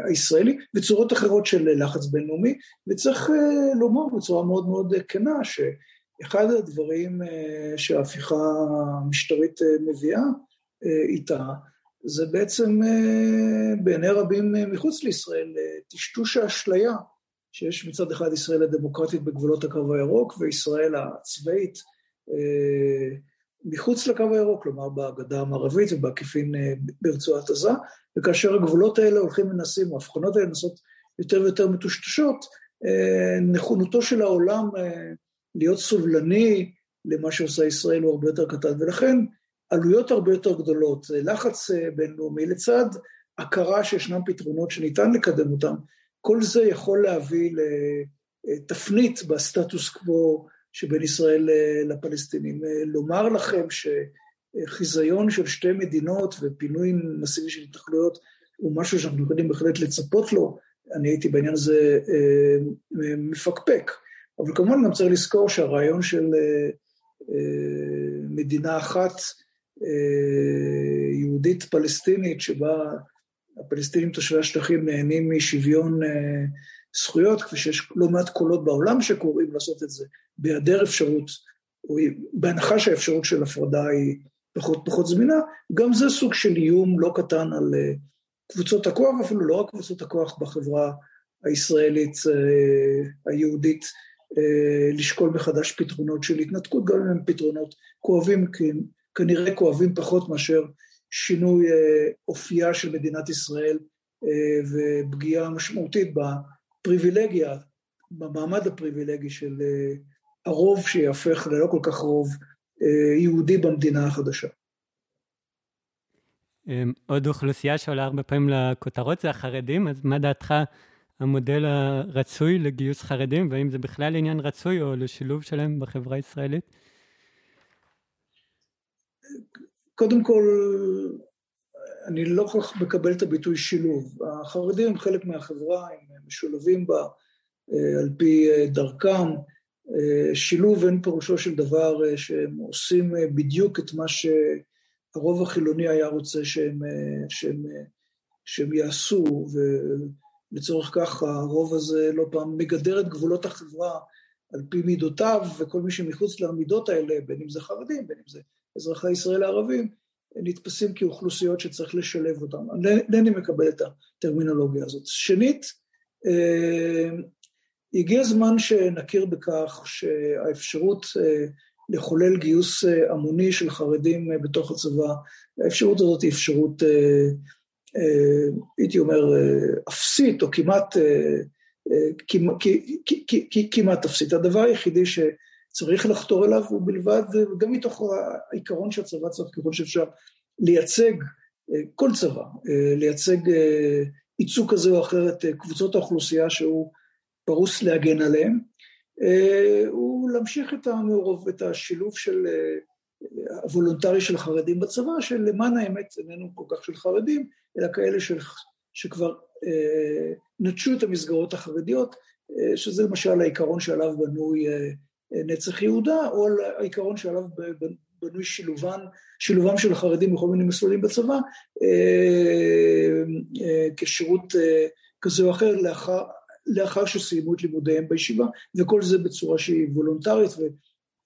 הישראלי, וצורות אחרות של לחץ בינלאומי, וצריך לומר בצורה מאוד מאוד כנה, שאחד הדברים שההפיכה המשטרית מביאה איתה, זה בעצם בעיני רבים מחוץ לישראל, טשטוש האשליה שיש מצד אחד ישראל הדמוקרטית בגבולות הקו הירוק וישראל הצבאית מחוץ לקו הירוק, כלומר בגדה המערבית ובעקיפין ברצועת עזה, וכאשר הגבולות האלה הולכים מנסים, או ההבחנות האלה נעשות יותר ויותר מטושטשות, נכונותו של העולם להיות סובלני למה שעושה ישראל הוא הרבה יותר קטן, ולכן עלויות הרבה יותר גדולות, לחץ בינלאומי לצד הכרה שישנם פתרונות שניתן לקדם אותם, כל זה יכול להביא לתפנית בסטטוס קוו שבין ישראל לפלסטינים. לומר לכם שחיזיון של שתי מדינות ופינוי מסיבי של התנחלויות הוא משהו שאנחנו יכולים בהחלט לצפות לו, אני הייתי בעניין הזה מפקפק. אבל כמובן גם צריך לזכור שהרעיון של מדינה אחת יהודית פלסטינית שבה הפלסטינים תושבי השטחים נהנים משוויון זכויות, כפי שיש לא מעט קולות בעולם שקוראים לעשות את זה, בהיעדר אפשרות, או בהנחה שהאפשרות של הפרדה היא פחות פחות זמינה, גם זה סוג של איום לא קטן על קבוצות הכוח, אפילו לא רק קבוצות הכוח בחברה הישראלית היהודית, לשקול מחדש פתרונות של התנתקות, גם אם הם פתרונות כואבים, כנראה כואבים פחות מאשר שינוי אופייה של מדינת ישראל ופגיעה משמעותית בפריבילגיה, במעמד הפריבילגי של הרוב שיהפך ללא כל כך רוב יהודי במדינה החדשה. עוד אוכלוסייה שעולה הרבה פעמים לכותרות זה החרדים, אז מה דעתך המודל הרצוי לגיוס חרדים, והאם זה בכלל עניין רצוי או לשילוב שלהם בחברה הישראלית? קודם כל, אני לא כל כך מקבל את הביטוי שילוב. החרדים הם חלק מהחברה, הם משולבים בה על פי דרכם. שילוב אין פירושו של דבר שהם עושים בדיוק את מה שהרוב החילוני היה רוצה שהם, שהם, שהם יעשו, ולצורך כך הרוב הזה לא פעם מגדר את גבולות החברה על פי מידותיו, וכל מי שמחוץ למידות האלה, בין אם זה חרדים, בין אם זה אזרחי ישראל הערבים, נתפסים כאוכלוסיות שצריך לשלב אותם. אינני מקבל את הטרמינולוגיה הזאת. שנית, הגיע הזמן שנכיר בכך שהאפשרות לחולל גיוס המוני של חרדים בתוך הצבא, האפשרות הזאת היא אפשרות, הייתי אומר, אפסית או כמעט, כמעט אפסית. הדבר היחידי ש... צריך לחתור אליו, ובלבד, גם מתוך העיקרון שהצבא צריך ככל שאפשר לייצג, כל צבא, לייצג ייצוג כזה או אחר את קבוצות האוכלוסייה שהוא פרוס להגן עליהם, הוא להמשיך את המעורב, את השילוב של הוולונטרי של חרדים בצבא, שלמען האמת איננו כל כך של חרדים, אלא כאלה של שכבר נטשו את המסגרות החרדיות, שזה למשל העיקרון שעליו בנוי נצח יהודה, או על העיקרון שעליו בנוי שילובן, שילובם של החרדים בכל מיני מסלולים בצבא, כשירות כזה או אחר לאחר, לאחר שסיימו את לימודיהם בישיבה, וכל זה בצורה שהיא וולונטרית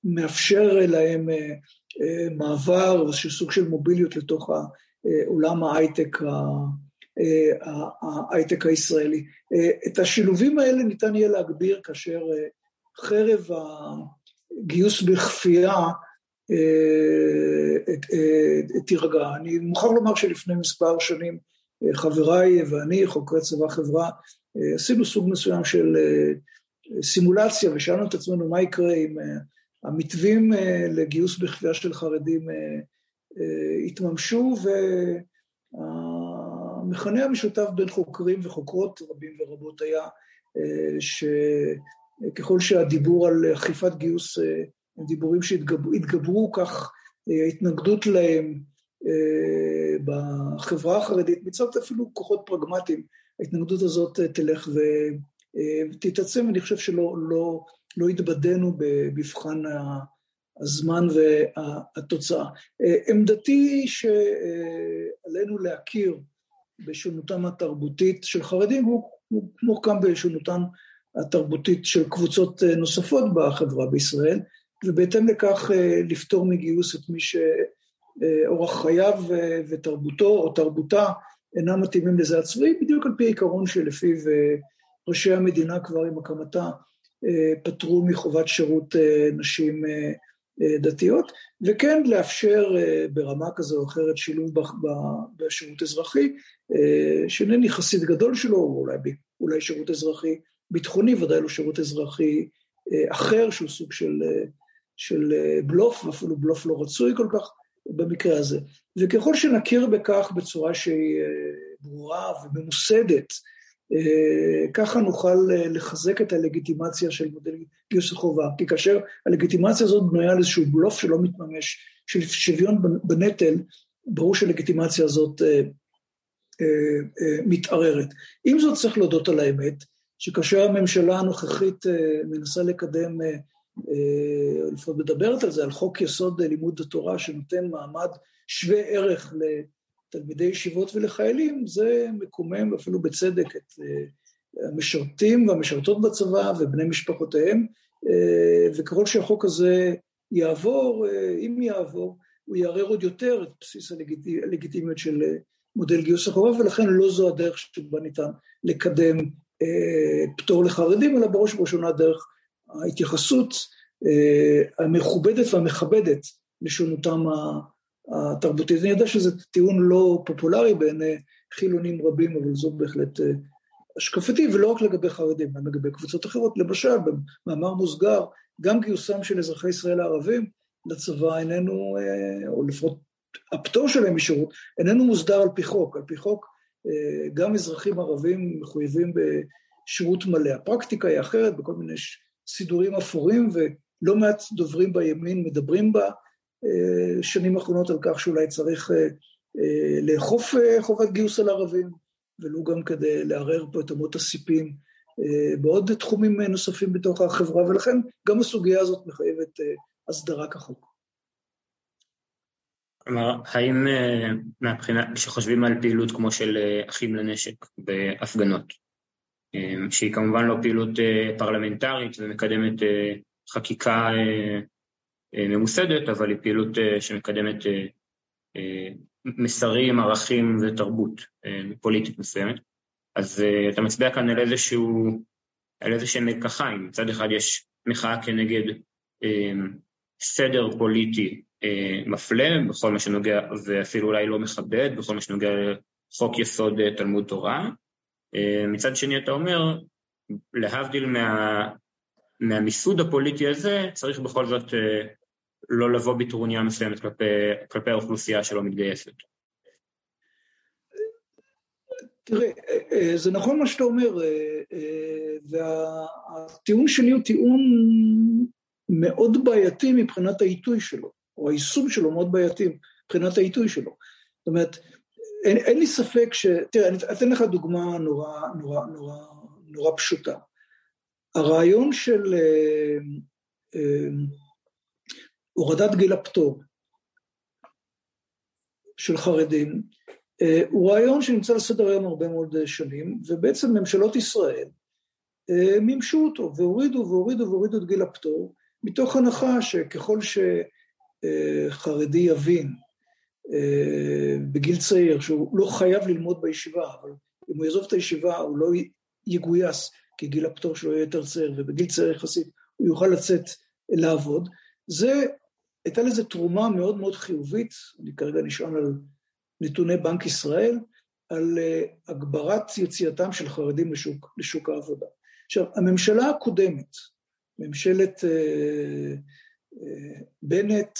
ומאפשר להם מעבר, איזשהו סוג של מוביליות לתוך עולם ההייטק ההייטק הישראלי. את השילובים האלה ניתן יהיה להגביר כאשר חרב הגיוס בכפייה תירגע. אני מוכרח לומר שלפני מספר שנים חבריי ואני, חוקרי צבא חברה, עשינו סוג מסוים של סימולציה ושאלנו את עצמנו מה יקרה אם המתווים לגיוס בכפייה של חרדים התממשו והמכנה המשותף בין חוקרים וחוקרות רבים ורבות היה שככל שהדיבור על אכיפת גיוס הם דיבורים שהתגברו כך ההתנגדות להם בחברה החרדית, מצד אפילו כוחות פרגמטיים, ההתנגדות הזאת תלך ותתעצם, אני חושב שלא לא, לא התבדינו במבחן הזמן והתוצאה. עמדתי היא שעלינו להכיר בשונותם התרבותית של חרדים, כמו גם בשונותם התרבותית של קבוצות נוספות בחברה בישראל, ובהתאם לכך לפתור מגיוס את מי שאורח חייו ותרבותו או תרבותה אינם מתאימים לזה. הצבאי, בדיוק על פי העיקרון שלפיו ראשי המדינה כבר עם הקמתה פטרו מחובת שירות נשים דתיות, וכן לאפשר ברמה כזו או אחרת שילוב בשירות אזרחי, שאינני חסיד גדול שלו, או אולי, אולי שירות אזרחי ביטחוני, ודאי לא שירות אזרחי אחר, שהוא סוג של, של בלוף, ואפילו בלוף לא רצוי כל כך במקרה הזה. וככל שנכיר בכך בצורה שהיא ברורה וממוסדת, ככה נוכל לחזק את הלגיטימציה של מודל גיוס החובה, כי כאשר הלגיטימציה הזאת בנויה על איזשהו בלוף שלא מתממש, של שוויון בנטל, ברור שהלגיטימציה הזאת מתערערת. עם זאת צריך להודות על האמת, שכאשר הממשלה הנוכחית מנסה לקדם, לפחות מדברת על זה, על חוק יסוד לימוד התורה שנותן מעמד שווה ערך לתלמידי ישיבות ולחיילים, זה מקומם אפילו בצדק את המשרתים והמשרתות בצבא ובני משפחותיהם, וככל שהחוק הזה יעבור, אם יעבור, הוא יערער עוד יותר את בסיס הלגיטימיות של מודל גיוס החובה, ולכן לא זו הדרך שבה ניתן לקדם פטור לחרדים, אלא בראש ובראשונה דרך ההתייחסות המכובדת והמכבדת לשונותם התרבותית. אני יודע שזה טיעון לא פופולרי בעיני חילונים רבים, אבל זו בהחלט השקפתי, ולא רק לגבי חרדים, גם לגבי קבוצות אחרות. למשל, במאמר מוסגר, גם גיוסם של אזרחי ישראל הערבים לצבא איננו, או לפחות הפטור שלהם משירות, איננו מוסדר על פי חוק. על פי חוק, גם אזרחים ערבים מחויבים בשירות מלא. הפרקטיקה היא אחרת, בכל מיני סידורים אפורים, ולא מעט דוברים בימין מדברים בשנים האחרונות על כך שאולי צריך לאכוף חובת גיוס על ערבים, ולו גם כדי לערער פה את אמות הסיפים בעוד תחומים נוספים בתוך החברה, ולכן גם הסוגיה הזאת מחייבת הסדרה כחוק. כלומר, האם מהבחינה, כשחושבים על פעילות כמו של אחים לנשק בהפגנות, שהיא כמובן לא פעילות פרלמנטרית ומקדמת חקיקה ממוסדת, אבל היא פעילות שמקדמת מסרים, ערכים ותרבות פוליטית מסוימת, אז אתה מצביע כאן על איזשהו, על איזשהם מלקחיים, מצד אחד יש מחאה כנגד סדר פוליטי מפלה בכל מה שנוגע, ואפילו אולי לא מכבד, בכל מה שנוגע לחוק יסוד תלמוד תורה. מצד שני אתה אומר, להבדיל מה, מהמיסוד הפוליטי הזה, צריך בכל זאת לא לבוא בטרוניה מסוימת כלפי, כלפי האוכלוסייה שלא מתגייסת. תראה, זה נכון מה שאתה אומר, והטיעון שלי הוא טיעון מאוד בעייתי מבחינת העיתוי שלו, או היישום שלו מאוד בעייתי מבחינת העיתוי שלו. זאת אומרת, אין, אין לי ספק ש... תראה, אני אתן לך דוגמה נורא, נורא, נורא, נורא פשוטה. הרעיון של אה, אה, הורדת גיל הפטור של חרדים אה, הוא רעיון שנמצא על סדר היום הרבה מאוד שנים, ובעצם ממשלות ישראל אה, מימשו אותו והורידו והורידו והורידו את גיל הפטור, מתוך הנחה שככל שחרדי יבין אה, בגיל צעיר, שהוא לא חייב ללמוד בישיבה, אבל אם הוא יעזוב את הישיבה הוא לא יגויס, כי גיל הפטור שלו יהיה יותר צעיר, ובגיל צעיר יחסית הוא יוכל לצאת לעבוד. זה, הייתה לזה תרומה מאוד מאוד חיובית, אני כרגע נשען על נתוני בנק ישראל, על אה, הגברת יציאתם של חרדים לשוק, לשוק העבודה. עכשיו, הממשלה הקודמת, ממשלת אה, אה, בנט,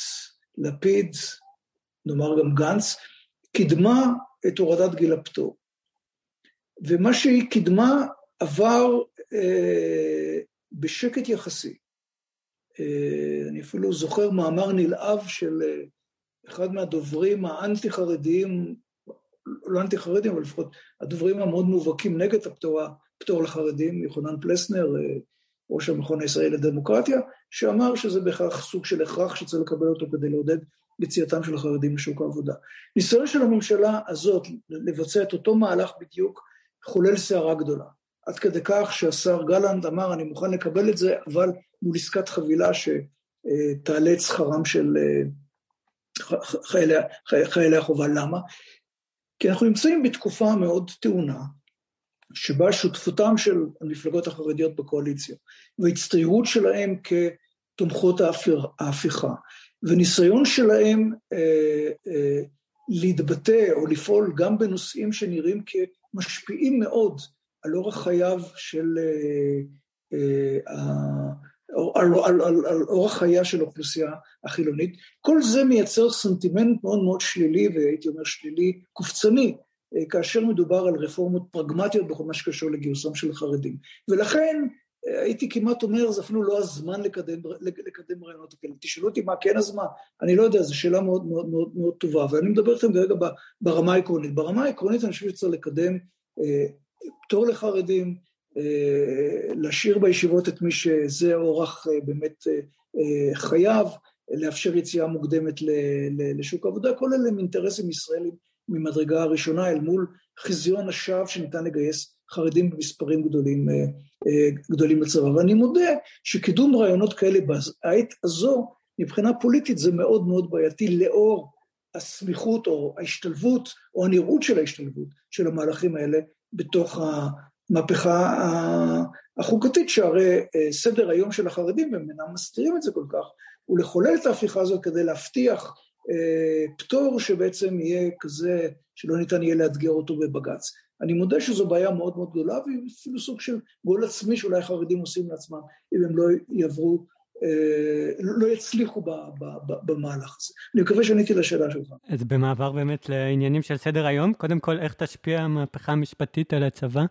לפיד, נאמר גם גנץ, קידמה את הורדת גיל הפטור. ומה שהיא קידמה עבר אה, בשקט יחסי. אה, אני אפילו זוכר מאמר נלהב של אה, אחד מהדוברים האנטי-חרדיים, לא אנטי-חרדיים, אבל לפחות הדוברים המאוד מובהקים נגד הפטור לחרדים, יוחנן פלסנר, אה, ראש המכון הישראלי לדמוקרטיה, שאמר שזה בהכרח סוג של הכרח שצריך לקבל אותו כדי לעודד יציאתם של החרדים לשוק העבודה. ניסיון של הממשלה הזאת לבצע את אותו מהלך בדיוק חולל סערה גדולה. עד כדי כך שהשר גלנט אמר, אני מוכן לקבל את זה, אבל מול עסקת חבילה שתעלה את שכרם של אה, חיילי, חיילי החובה. למה? כי אנחנו נמצאים בתקופה מאוד טעונה, שבה שותפותם של המפלגות החרדיות בקואליציה והצטיירות שלהם כתומכות ההפיכה וניסיון שלהם אה, אה, להתבטא או לפעול גם בנושאים שנראים כמשפיעים מאוד על אורח חייו של, אה, אה, על, על, על, על אורח חייה של האוכלוסייה החילונית. כל זה מייצר סנטימנט מאוד מאוד שלילי, והייתי אומר שלילי קופצני, כאשר מדובר על רפורמות פרגמטיות בכל מה שקשור לגיוסם של חרדים. ולכן אה, הייתי כמעט אומר, זה אפילו לא הזמן לקדם, לקדם רעיונות כאלה. תשאלו אותי מה כן הזמן, אני לא יודע, זו שאלה מאוד מאוד מאוד, מאוד טובה, ואני מדבר איתכם כרגע ברמה העקרונית. ברמה העקרונית אני חושב שצריך לקדם אה, פטור לחרדים, אה, להשאיר בישיבות את מי שזה אורח אה, באמת אה, חייו, לאפשר יציאה מוקדמת לשוק העבודה, כל אלה הם אינטרסים ישראלים ממדרגה הראשונה אל מול חזיון השווא שניתן לגייס חרדים במספרים גדולים, גדולים בצבא. ואני מודה שקידום רעיונות כאלה בעת הזו, מבחינה פוליטית זה מאוד מאוד בעייתי לאור הסמיכות או ההשתלבות או הנראות של ההשתלבות של המהלכים האלה בתוך המהפכה החוקתית, שהרי אה, סדר היום של החרדים, והם אינם מסתירים את זה כל כך, הוא לחולל את ההפיכה הזאת כדי להבטיח אה, פטור שבעצם יהיה כזה שלא ניתן יהיה לאתגר אותו בבג"ץ. אני מודה שזו בעיה מאוד מאוד גדולה, והיא אפילו סוג של גול עצמי שאולי החרדים עושים לעצמם, אם הם לא יעברו, אה, לא יצליחו במהלך הזה. אני מקווה שעניתי לשאלה שלך. אז במעבר באמת לעניינים של סדר היום, קודם כל, איך תשפיע המהפכה המשפטית על הצבא?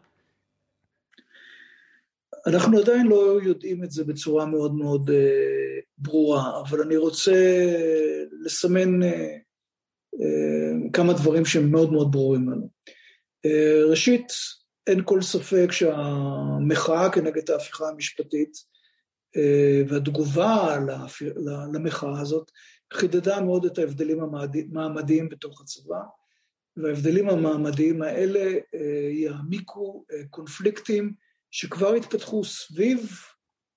אנחנו עדיין לא יודעים את זה בצורה מאוד מאוד uh, ברורה, אבל אני רוצה לסמן uh, uh, כמה דברים שהם מאוד מאוד ברורים לנו. ראשית, אין כל ספק שהמחאה כנגד ההפיכה המשפטית והתגובה למחאה הזאת חידדה מאוד את ההבדלים המעמדיים בתוך הצבא, וההבדלים המעמדיים האלה יעמיקו קונפליקטים שכבר התפתחו סביב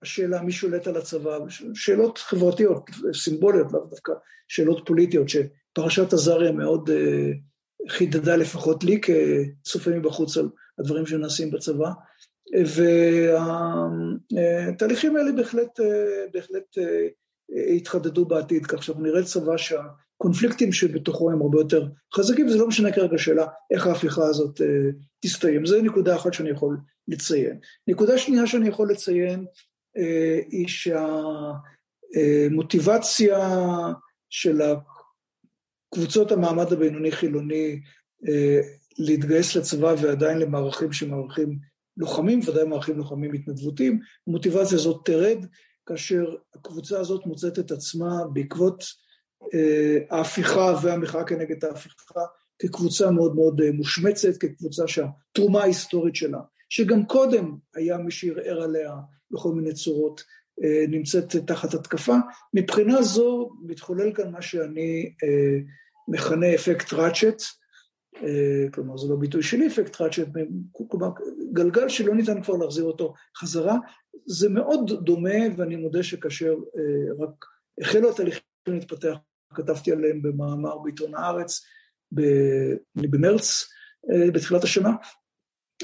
השאלה מי שולט על הצבא, שאלות חברתיות, סימבוליות, לאו דווקא שאלות פוליטיות, שפרשת עזריה מאוד uh, חידדה לפחות לי כצופה מבחוץ על הדברים שנעשים בצבא, והתהליכים האלה בהחלט, בהחלט יתחדדו בעתיד, כך שאנחנו נראה צבא שהקונפליקטים שבתוכו הם הרבה יותר חזקים, וזה לא משנה כרגע שאלה איך ההפיכה הזאת תסתיים. זו נקודה אחת שאני יכול לציין. נקודה שנייה שאני יכול לציין אה, היא שהמוטיבציה של קבוצות המעמד הבינוני-חילוני אה, להתגייס לצבא ועדיין למערכים שמערכים לוחמים, ודאי מערכים לוחמים התנדבותיים, המוטיבציה הזאת תרד כאשר הקבוצה הזאת מוצאת את עצמה בעקבות אה, ההפיכה והמחאה כנגד ההפיכה כקבוצה מאוד מאוד מושמצת, כקבוצה שהתרומה ההיסטורית שלה, שגם קודם היה מי שערער עליה בכל מיני צורות, נמצאת תחת התקפה. מבחינה זו מתחולל כאן מה שאני מכנה אפקט ראצ'ט, כלומר זה לא ביטוי שלי, אפקט ראצ'ט, כלומר גלגל שלא ניתן כבר להחזיר אותו חזרה, זה מאוד דומה ואני מודה שכאשר רק החלו התהליכים להתפתח, כתבתי עליהם במאמר בעיתון הארץ במרץ, בתחילת השנה,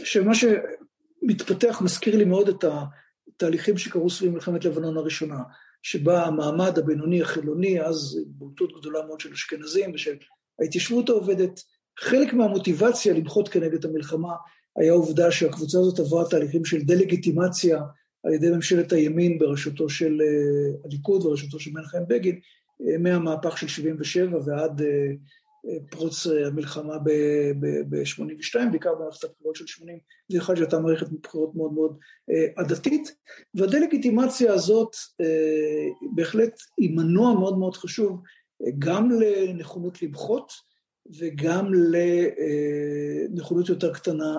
שמה שמתפתח מזכיר לי מאוד את התהליכים שקרו סביב מלחמת לבנון הראשונה, שבה המעמד הבינוני החילוני, אז בולטות גדולה מאוד של אשכנזים ושל ההתיישבות העובדת, חלק מהמוטיבציה למחות כנגד המלחמה היה עובדה שהקבוצה הזאת עברה תהליכים של דה-לגיטימציה על ידי ממשלת הימין בראשותו של הליכוד ובראשותו של מנחם בגין, מהמהפך של 77' ועד פרוץ המלחמה ב-82', בעיקר במערכת הבחירות של 81', שהייתה מערכת בחירות מאוד מאוד עדתית, והדה-לגיטימציה הזאת בהחלט היא מנוע מאוד מאוד חשוב גם לנכונות למחות וגם לנכונות יותר קטנה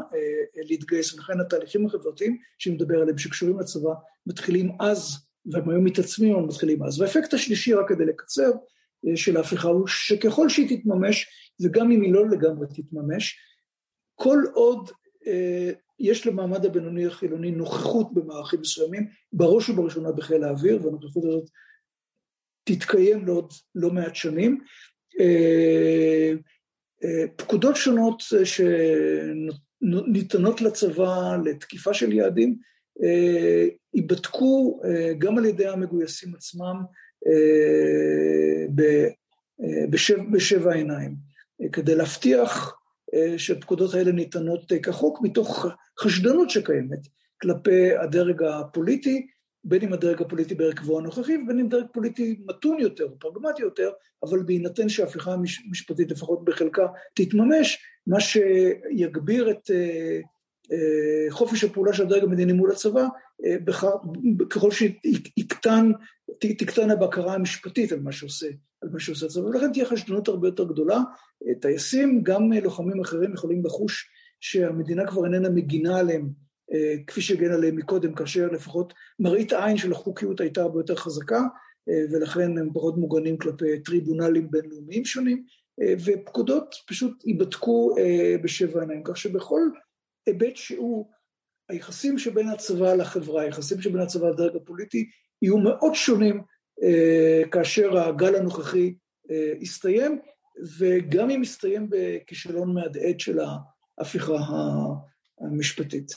להתגייס, ולכן התהליכים החברתיים שאני מדבר עליהם שקשורים לצבא מתחילים אז, והם היום מתעצמים, אבל מתחילים אז. והאפקט השלישי, רק כדי לקצר, של ההפיכה הוא שככל שהיא תתממש, וגם אם היא לא לגמרי תתממש, כל עוד אה, יש למעמד הבינוני החילוני נוכחות במערכים מסוימים, בראש ובראשונה בחיל האוויר, והנוכחות הזאת תתקיים לעוד לא מעט שנים. אה, אה, פקודות שונות שניתנות לצבא לתקיפה של יעדים, ייבדקו גם על ידי המגויסים עצמם, בשבע, בשבע עיניים, כדי להבטיח שהפקודות האלה ניתנות כחוק מתוך חשדנות שקיימת כלפי הדרג הפוליטי, בין אם הדרג הפוליטי בהרכבו הנוכחי ובין אם דרג פוליטי מתון יותר, פרגמטי יותר, אבל בהינתן שההפיכה המשפטית לפחות בחלקה תתממש, מה שיגביר את חופש הפעולה של הדרג המדיני מול הצבא, ככל שיקטן, תקטן הבקרה המשפטית על מה שעושה, על מה שעושה הצבא, ולכן תהיה חשדנות הרבה יותר גדולה. טייסים, גם לוחמים אחרים יכולים לחוש שהמדינה כבר איננה מגינה עליהם, כפי שהגנה עליהם מקודם, כאשר לפחות מראית העין של החוקיות הייתה הרבה יותר חזקה, ולכן הם פחות מוגנים כלפי טריבונלים בינלאומיים שונים, ופקודות פשוט ייבדקו בשבע עיניים, כך שבכל היבט שהוא, היחסים שבין הצבא לחברה, היחסים שבין הצבא לדרג הפוליטי, יהיו מאוד שונים אה, כאשר הגל הנוכחי אה, יסתיים, וגם אם יסתיים בכישלון מהדהד של ההפיכה המשפטית.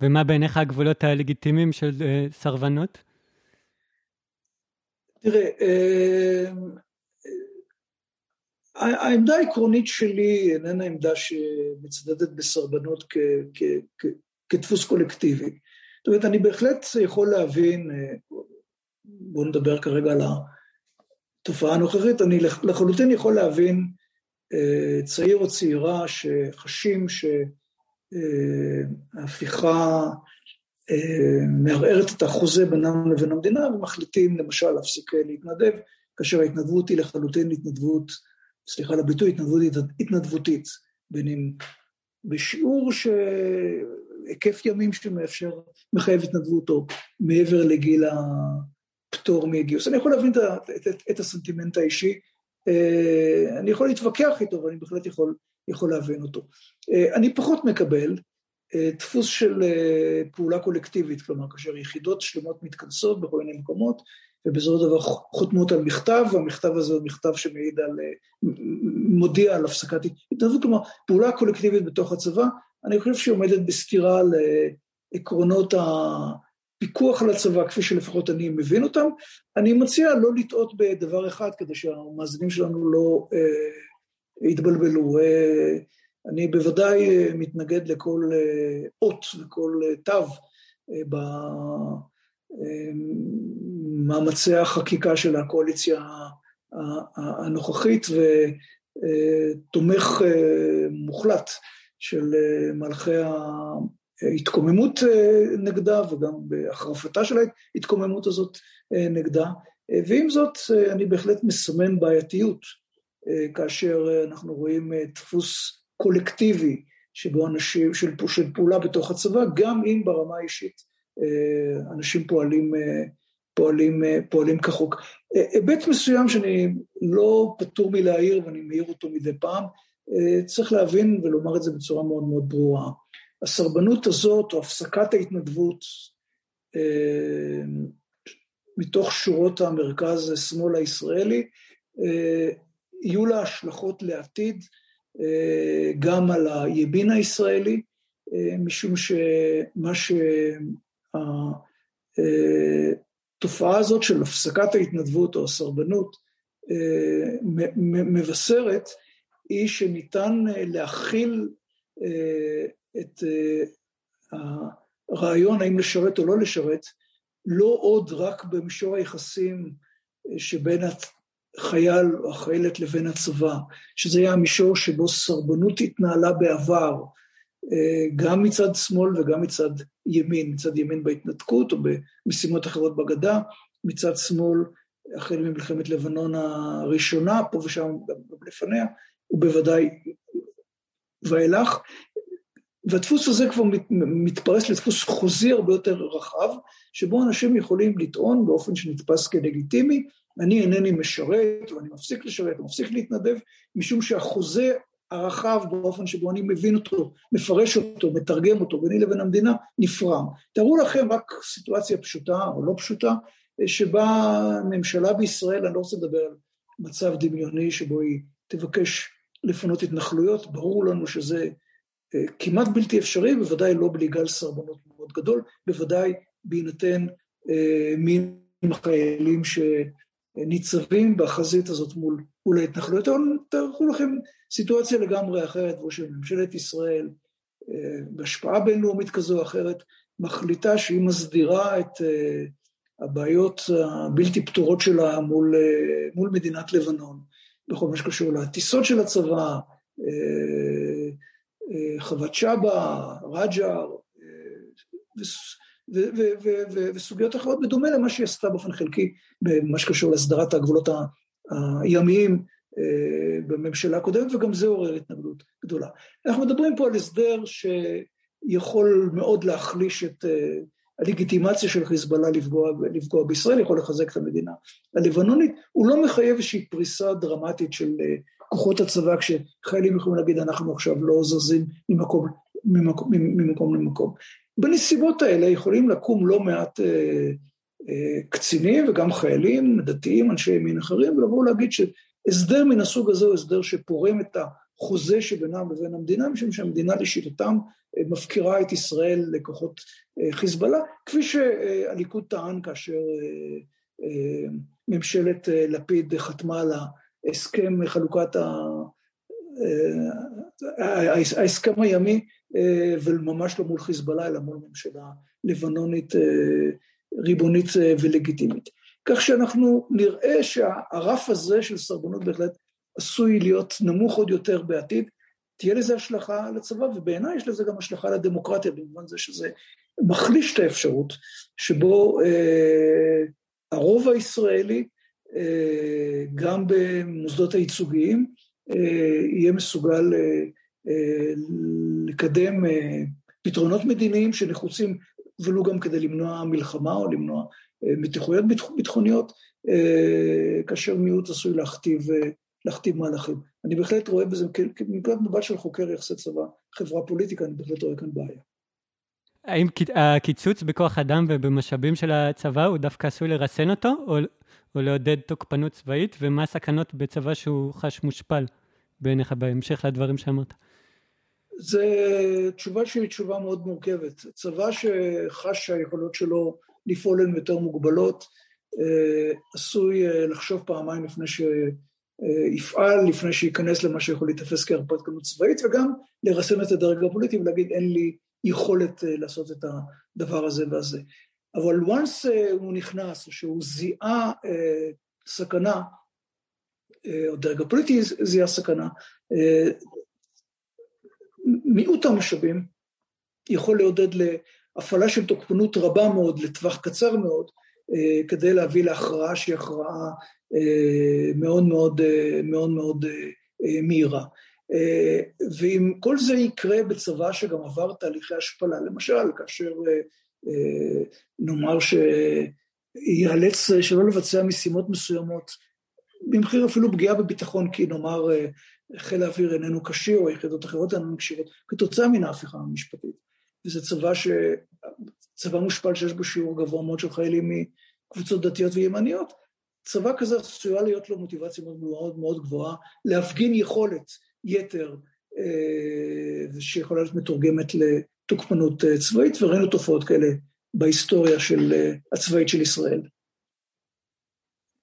ומה בעיניך הגבולות הלגיטימיים של אה, סרבנות? תראה, אה, העמדה העקרונית שלי איננה עמדה שמצדדת בסרבנות כדפוס קולקטיבי. זאת אומרת, אני בהחלט יכול להבין, בואו נדבר כרגע על התופעה הנוכחית, אני לחלוטין יכול להבין צעיר או צעירה שחשים שההפיכה מערערת את החוזה בינם לבין המדינה ומחליטים למשל להפסיק להתנדב, כאשר ההתנדבות היא לחלוטין התנדבות סליחה על הביטוי, התנדבות התנדבותית, בין אם בשיעור שהיקף ימים שמאפשר, מחייב התנדבות או מעבר לגיל הפטור מגיוס. אני יכול להבין את, את, את, את הסנטימנט האישי, אני יכול להתווכח איתו, אבל אני בהחלט יכול, יכול להבין אותו. אני פחות מקבל דפוס של פעולה קולקטיבית, כלומר, כאשר יחידות שלמות מתכנסות בכל מיני מקומות, ובסופו של דבר חותמות על מכתב, והמכתב הזה הוא מכתב שמעיד על, מודיע על הפסקת התנדבות, כלומר, פעולה קולקטיבית בתוך הצבא, אני חושב שהיא עומדת בסתירה לעקרונות הפיקוח על הצבא, כפי שלפחות אני מבין אותם. אני מציע לא לטעות בדבר אחד, כדי שהמאזינים שלנו לא אה, יתבלבלו. אה, אני בוודאי מתנגד לכל אה, אות וכל אה, תו אה, במאמצי החקיקה של הקואליציה הנוכחית ותומך מוחלט של מלכי ההתקוממות נגדה וגם בהחרפתה של ההתקוממות הזאת נגדה. ועם זאת, אני בהחלט מסמן בעייתיות כאשר אנחנו רואים דפוס קולקטיבי שבו אנשים, של, של פעולה בתוך הצבא, גם אם ברמה האישית אנשים פועלים, פועלים, פועלים כחוק. היבט מסוים שאני לא פטור מלהעיר ואני מעיר אותו מדי פעם, צריך להבין ולומר את זה בצורה מאוד מאוד ברורה. הסרבנות הזאת או הפסקת ההתנדבות מתוך שורות המרכז-שמאל הישראלי, יהיו לה השלכות לעתיד גם על הימין הישראלי, משום שמה שהתופעה הזאת של הפסקת ההתנדבות או הסרבנות מבשרת, היא שניתן להכיל את הרעיון האם לשרת או לא לשרת, לא עוד רק במישור היחסים שבין החייל או החיילת לבין הצבא, שזה היה המישור שבו סרבנות התנהלה בעבר, גם מצד שמאל וגם מצד ימין, מצד ימין בהתנתקות או במשימות אחרות בגדה, מצד שמאל החל ממלחמת לבנון הראשונה, פה ושם גם לפניה, ובוודאי ואילך. והדפוס הזה כבר מת, מתפרס לדפוס חוזי הרבה יותר רחב, שבו אנשים יכולים לטעון באופן שנתפס כלגיטימי, אני אינני משרת, או אני מפסיק לשרת, או מפסיק להתנדב, משום שהחוזה הרחב באופן שבו אני מבין אותו, מפרש אותו, מתרגם אותו, ביני לבין המדינה, נפרם. תארו לכם רק סיטואציה פשוטה או לא פשוטה, שבה ממשלה בישראל, אני לא רוצה לדבר על מצב דמיוני שבו היא תבקש לפנות התנחלויות, ברור לנו שזה כמעט בלתי אפשרי, בוודאי לא בלי גל סרבנות מאוד גדול, בוודאי בהינתן אה, מין החיילים שניצבים בחזית הזאת מול, מול ההתנחלויות. אבל תארכו לכם סיטואציה לגמרי אחרת, כמו שממשלת ישראל, אה, בהשפעה בינלאומית כזו או אחרת, מחליטה שהיא מסדירה את אה, הבעיות הבלתי פתורות שלה מול, אה, מול מדינת לבנון, בכל מה שקשור לטיסות של הצבא, חוות שבא, רג'ר, וסוגיות אחרות, בדומה למה שהיא עשתה באופן חלקי במה שקשור להסדרת הגבולות הימיים בממשלה הקודמת, וגם זה עורר התנגדות גדולה. אנחנו מדברים פה על הסדר שיכול מאוד להחליש את הלגיטימציה של חיזבאללה לפגוע, לפגוע בישראל, יכול לחזק את המדינה הלבנונית, הוא לא מחייב איזושהי פריסה דרמטית של כוחות הצבא, כשחיילים יכולים להגיד, אנחנו עכשיו לא זזים ממקום, ממקום, ממקום למקום. בנסיבות האלה יכולים לקום לא מעט אה, אה, קצינים וגם חיילים, דתיים, אנשי ימין אחרים, ולבוא להגיד שהסדר מן הסוג הזה הוא הסדר שפורם את החוזה שבינם לבין המדינה, משום שהמדינה לשיטתם אה, מפקירה את ישראל לכוחות אה, חיזבאללה, כפי שהליכוד טען כאשר אה, ממשלת לפיד חתמה על הסכם חלוקת ה... ההסכם הימי, וממש לא מול חיזבאללה, אלא מול ממשלה לבנונית אה, ריבונית ולגיטימית. כך שאנחנו נראה שהרף הזה של סרבנות בהחלט עשוי להיות נמוך עוד יותר בעתיד, תהיה לזה השלכה לצבא, ובעיניי יש לזה גם השלכה לדמוקרטיה, במובן זה שזה מחליש את האפשרות שבו אה, הרוב הישראלי אה, גם במוסדות הייצוגיים, אה, יהיה מסוגל אה, לקדם פתרונות מדיניים שנחוצים ולו גם כדי למנוע מלחמה או למנוע מתיחויות ביטחוניות, כאשר מיעוט עשוי להכתיב, להכתיב מהלכים. אני בהחלט רואה בזה, מנקודת מבט של חוקר יחסי צבא, חברה פוליטיקה, אני בהחלט רואה כאן בעיה. האם הקיצוץ בכוח אדם ובמשאבים של הצבא הוא דווקא עשוי לרסן אותו, או או לעודד תוקפנות צבאית, ומה הסכנות בצבא שהוא חש מושפל בעיניך, בהמשך לדברים שאמרת? זו תשובה שהיא תשובה מאוד מורכבת. צבא שחש שהיכולות שלו לפעול הן יותר מוגבלות, אה, עשוי אה, לחשוב פעמיים לפני שיפעל, לפני שייכנס למה שיכול להיתפס כהרפתקנות צבאית, וגם לרסן את הדרג הפוליטי ולהגיד אין לי יכולת אה, לעשות את הדבר הזה והזה. אבל once הוא נכנס, שהוא זיהה סכנה, או דרג הפוליטי זיהה סכנה, מיעוט המשאבים יכול לעודד להפעלה של תוקפנות רבה מאוד לטווח קצר מאוד, כדי להביא להכרעה שהיא הכרעה מאוד מאוד מאוד מאוד מהירה. ואם כל זה יקרה בצבא שגם עבר תהליכי השפלה, למשל, כאשר נאמר שיאלץ שלא לבצע משימות מסוימות, במחיר אפילו פגיעה בביטחון, כי נאמר חיל האוויר איננו כשיר, או יחידות אחרות איננו כשירות, כתוצאה מן ההפיכה המשפטית. וזה צבא ש... צבא מושפל שיש בו שיעור גבוה מאוד של חיילים מקבוצות דתיות וימניות, צבא כזה עשויה להיות לו מוטיבציה מאוד מאוד מאוד גבוהה, להפגין יכולת יתר אה, שיכולה להיות מתורגמת לתוקפנות אה, צבאית, וראינו תופעות כאלה בהיסטוריה של אה, הצבאית של ישראל.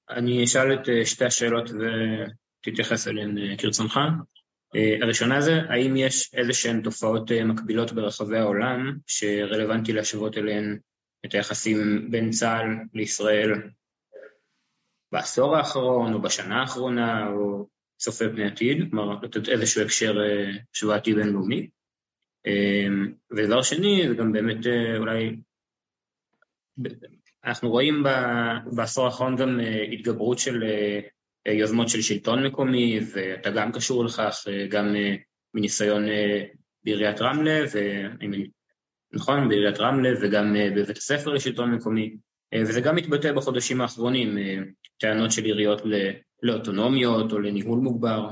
אני אשאל את שתי השאלות ותתייחס אליהן כרצונך. הראשונה זה, האם יש איזה שהן תופעות מקבילות ברחבי העולם שרלוונטי להשוות אליהן את היחסים בין צה"ל לישראל בעשור האחרון או בשנה האחרונה או צופה פני עתיד, כלומר לתת איזשהו הקשר השוואתי בינלאומי. ודבר שני, זה גם באמת אולי, אנחנו רואים בעשור האחרון גם התגברות של יוזמות של שלטון מקומי, ואתה גם קשור לכך, גם מניסיון בעיריית רמלה, ו... נכון, בעיריית רמלה וגם בבית הספר לשלטון מקומי, וזה גם מתבטא בחודשים האחרונים, טענות של עיריות לאוטונומיות או לניהול מוגבר.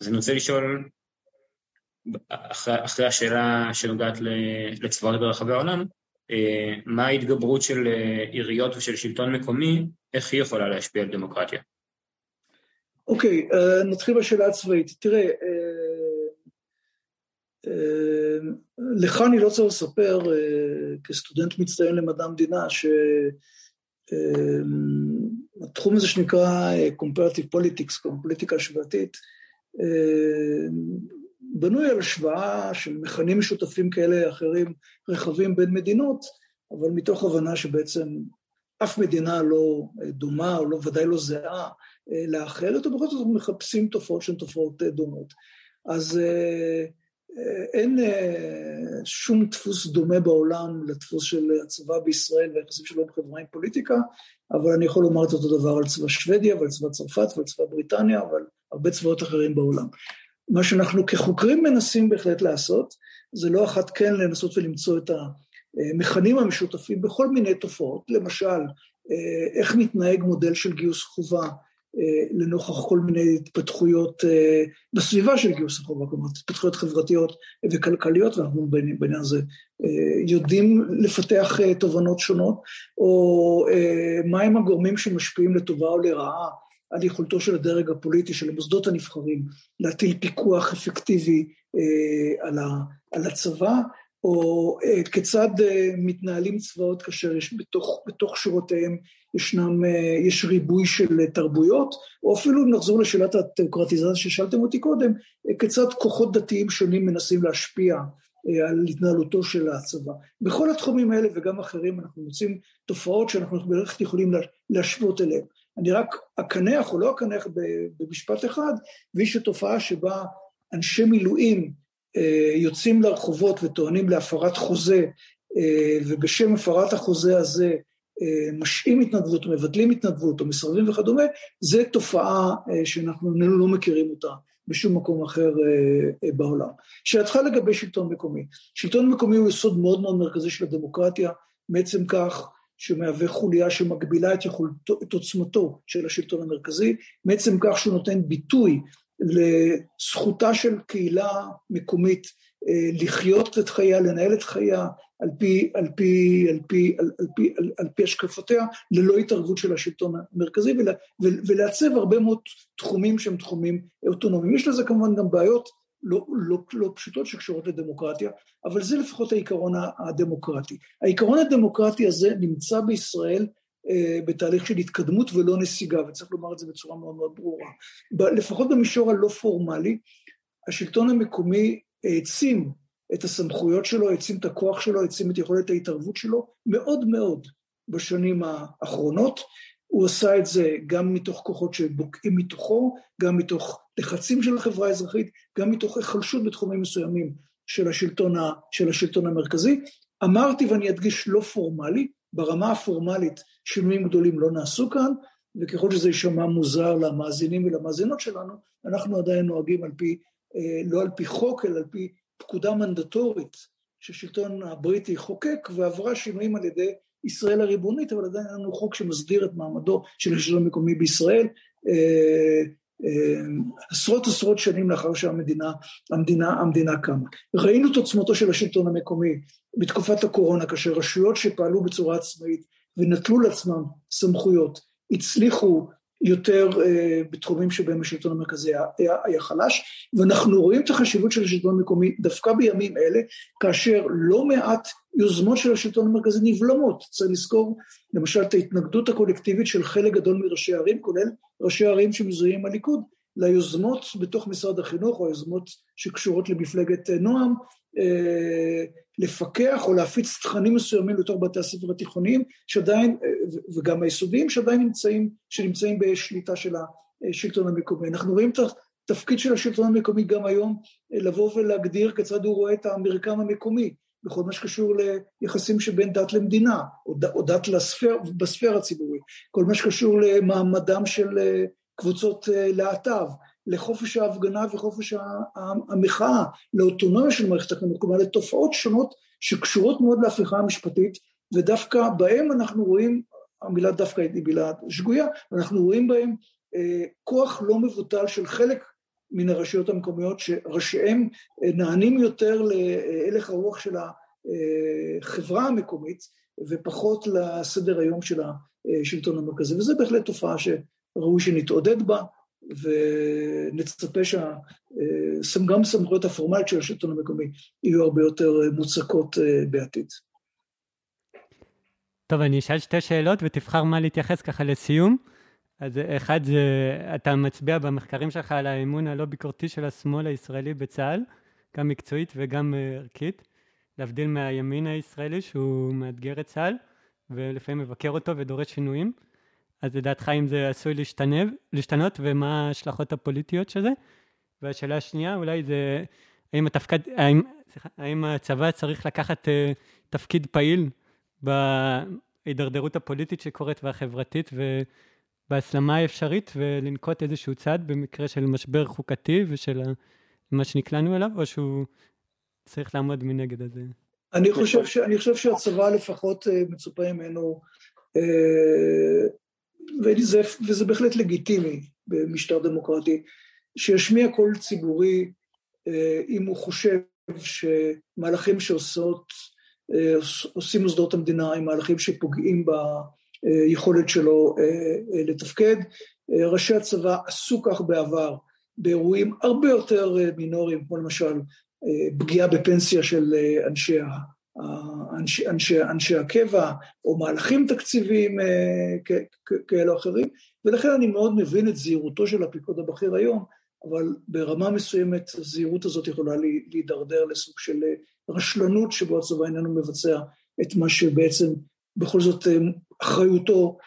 אז אני רוצה לשאול, אחרי השאלה שנוגעת לצבאות ברחבי העולם, מה ההתגברות של עיריות ושל שלטון מקומי, איך היא יכולה להשפיע על דמוקרטיה? אוקיי, okay, נתחיל בשאלה הצבאית. תראה, לך אני לא צריך לספר, כסטודנט מצטיין למדע המדינה, שהתחום הזה שנקרא Comparative Politics, פוליטיקה השוואתית, בנוי על השוואה של מכנים משותפים כאלה אחרים רחבים בין מדינות, אבל מתוך הבנה שבעצם אף מדינה לא דומה, או לא, ודאי לא זהה לאחרת, ובכל זאת מחפשים תופעות שהן תופעות דומות. אז אין שום דפוס דומה בעולם לדפוס של הצבא בישראל והיחסים שלו עם חברה עם פוליטיקה, אבל אני יכול לומר את אותו דבר על צבא שוודיה ועל צבא צרפת ועל צבא בריטניה ועל הרבה צבאות אחרים בעולם. מה שאנחנו כחוקרים מנסים בהחלט לעשות, זה לא אחת כן לנסות ולמצוא את המכנים המשותפים בכל מיני תופעות, למשל, איך מתנהג מודל של גיוס חובה לנוכח כל מיני התפתחויות בסביבה של גיוס החובה, כלומר התפתחויות חברתיות וכלכליות, ואנחנו בעניין הזה יודעים לפתח תובנות שונות, או מהם הגורמים שמשפיעים לטובה או לרעה על יכולתו של הדרג הפוליטי, של המוסדות הנבחרים, להטיל פיקוח אפקטיבי על הצבא, או כיצד מתנהלים צבאות כאשר יש בתוך, בתוך שורותיהם ישנם, יש ריבוי של תרבויות, או אפילו נחזור לשאלת התיאוקרטיזציה ששאלתם אותי קודם, כיצד כוחות דתיים שונים מנסים להשפיע על התנהלותו של הצבא. בכל התחומים האלה וגם אחרים אנחנו מוצאים תופעות שאנחנו בערך יכולים להשוות אליהן. אני רק אקנח או לא אקנח במשפט אחד, ויש תופעה שבה אנשי מילואים יוצאים לרחובות וטוענים להפרת חוזה, ובשם הפרת החוזה הזה משעים התנדבות, מבטלים התנדבות, או מסרבים וכדומה, זה תופעה שאנחנו לא מכירים אותה בשום מקום אחר בעולם. שאלתך לגבי שלטון מקומי. שלטון מקומי הוא יסוד מאוד מאוד מרכזי של הדמוקרטיה, מעצם כך שמהווה חוליה שמגבילה את, יכולתו, את עוצמתו של השלטון המרכזי, מעצם כך שהוא נותן ביטוי לזכותה של קהילה מקומית לחיות את חייה, לנהל את חייה על פי, על פי, על פי, על, על פי, על, על פי השקפותיה, ללא התערבות של השלטון המרכזי, ולה, ולעצב הרבה מאוד תחומים שהם תחומים אוטונומיים. יש לזה כמובן גם בעיות לא, לא, לא פשוטות שקשורות לדמוקרטיה, אבל זה לפחות העיקרון הדמוקרטי. העיקרון הדמוקרטי הזה נמצא בישראל אה, בתהליך של התקדמות ולא נסיגה, וצריך לומר את זה בצורה מאוד מאוד ברורה. ב, לפחות במישור הלא פורמלי, השלטון המקומי העצים את הסמכויות שלו, העצים את הכוח שלו, העצים את יכולת ההתערבות שלו, מאוד מאוד בשנים האחרונות. הוא עשה את זה גם מתוך כוחות שבוקעים מתוכו, גם מתוך לחצים של החברה האזרחית, גם מתוך היחלשות בתחומים מסוימים של השלטון, ה, של השלטון המרכזי. אמרתי ואני אדגיש לא פורמלי, ברמה הפורמלית שינויים גדולים לא נעשו כאן, וככל שזה יישמע מוזר למאזינים ולמאזינות שלנו, אנחנו עדיין נוהגים על פי, לא על פי חוק, אלא על פי פקודה מנדטורית שהשלטון הבריטי חוקק ועברה שינויים על ידי ישראל הריבונית, אבל עדיין אין לנו חוק שמסדיר את מעמדו של השלטון המקומי בישראל. עשרות עשרות שנים לאחר שהמדינה המדינה, המדינה קמה. ראינו את עוצמתו של השלטון המקומי בתקופת הקורונה, כאשר רשויות שפעלו בצורה עצמאית ונטלו לעצמם סמכויות, הצליחו יותר uh, בתחומים שבהם השלטון המרכזי היה, היה, חלש, ואנחנו רואים את החשיבות של השלטון המקומי דווקא בימים אלה, כאשר לא מעט יוזמות של השלטון המרכזי נבלמות. צריך לזכור למשל את ההתנגדות הקולקטיבית של חלק גדול מראשי הערים, כולל ראשי הערים שמזוהים עם הליכוד, ליוזמות בתוך משרד החינוך, או יוזמות שקשורות למפלגת נועם, אה, לפקח או להפיץ תכנים מסוימים לתוך בתי הספר התיכוניים, שעדיין, אה, וגם היסודיים, שעדיין נמצאים, שנמצאים בשליטה של השלטון המקומי. אנחנו רואים את התפקיד של השלטון המקומי גם היום, אה, לבוא ולהגדיר כיצד הוא רואה את המרקם המקומי, בכל מה שקשור ליחסים שבין דת למדינה, או, ד, או דת לספר, בספירה הציבורית, כל מה שקשור למעמדם של קבוצות להט"ב, לחופש ההפגנה וחופש המחאה, לאוטונומיה של מערכת החינוך, כלומר לתופעות שונות שקשורות מאוד להפיכה המשפטית, ודווקא בהם אנחנו רואים, המילה דווקא היא מילה שגויה, אנחנו רואים בהם אה, כוח לא מבוטל של חלק מן הרשויות המקומיות, שראשיהם אה, נענים יותר להלך הרוח של החברה המקומית, ופחות לסדר היום של השלטון המרכזי, וזה בהחלט תופעה שראוי שנתעודד בה. ונצפה שגם סמכויות הפורמליות של השלטון המקומי יהיו הרבה יותר מוצקות אה, בעתיד. טוב, אני אשאל שתי שאלות ותבחר מה להתייחס ככה לסיום. אז אחד זה, אתה מצביע במחקרים שלך על האמון הלא ביקורתי של השמאל הישראלי בצה"ל, גם מקצועית וגם אה, ערכית, להבדיל מהימין הישראלי שהוא מאתגר את צה"ל, ולפעמים מבקר אותו ודורש שינויים. אז לדעתך אם זה עשוי להשתנב, להשתנות ומה ההשלכות הפוליטיות של זה? והשאלה השנייה אולי זה האם, התפקד, האם, סליחה, האם הצבא צריך לקחת uh, תפקיד פעיל בהידרדרות הפוליטית שקורית והחברתית ובהסלמה האפשרית ולנקוט איזשהו צעד במקרה של משבר חוקתי ושל מה שנקלענו אליו, או שהוא צריך לעמוד מנגד הזה? אני חושב, ש, אני חושב שהצבא לפחות אה, מצופה ממנו אה, וזה, וזה בהחלט לגיטימי במשטר דמוקרטי, שישמיע קול ציבורי אה, אם הוא חושב שמהלכים שעושות, אה, עושים מוסדות המדינה הם מהלכים שפוגעים ביכולת שלו אה, לתפקד. ראשי הצבא עשו כך בעבר באירועים הרבה יותר מינוריים, כמו למשל פגיעה בפנסיה של אנשי אנשי, אנשי, אנשי הקבע, או מהלכים תקציביים אה, כאלה או אחרים, ולכן אני מאוד מבין את זהירותו של הפיקוד הבכיר היום, אבל ברמה מסוימת הזהירות הזאת יכולה להידרדר לסוג של אה, רשלנות שבו הצבא איננו מבצע את מה שבעצם בכל זאת אה, אחריותו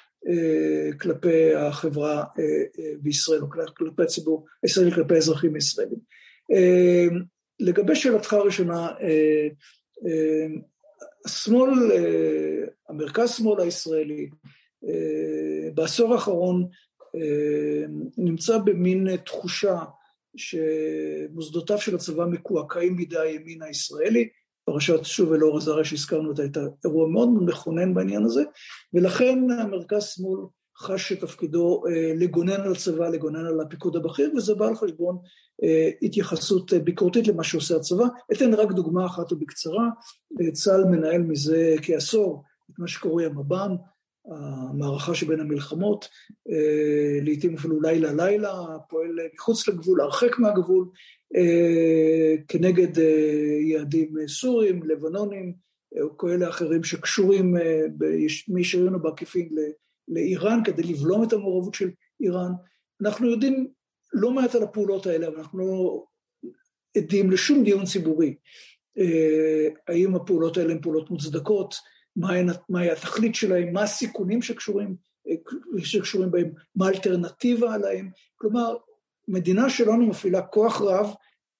כלפי החברה בישראל, או כלפי הציבור הישראלי, כלפי האזרחים הישראלים. לגבי שאלתך הראשונה, השמאל, אה, המרכז שמאל הישראלי, אה, בעשור האחרון אה, נמצא במין תחושה שמוסדותיו של הצבא מקועקעים בידי הימין הישראלי, פרשת שוב אלאור עזריה שהזכרנו אותה הייתה אירוע מאוד מכונן בעניין הזה, ולכן המרכז שמאל חש שתפקידו לגונן על הצבא, לגונן על הפיקוד הבכיר, וזה בא על חשבון אה, התייחסות ביקורתית למה שעושה הצבא. אתן רק דוגמה אחת ובקצרה, אה, צה"ל מנהל מזה כעשור את מה שקורה המב"ם, המערכה שבין המלחמות, אה, לעיתים אפילו לילה לילה, פועל מחוץ לגבול, הרחק מהגבול, כנגד יעדים סורים, לבנונים, או כאלה אחרים שקשורים במישרין או בעקיפין לאיראן, כדי לבלום את המעורבות של איראן. אנחנו יודעים לא מעט על הפעולות האלה, אבל אנחנו לא עדים לשום דיון ציבורי. אה, האם הפעולות האלה הן פעולות מוצדקות, מהי התכלית שלהן, מה הסיכונים שקשורים, אה, שקשורים בהם, מה האלטרנטיבה עליהם. כלומר, מדינה שלנו מפעילה כוח רב,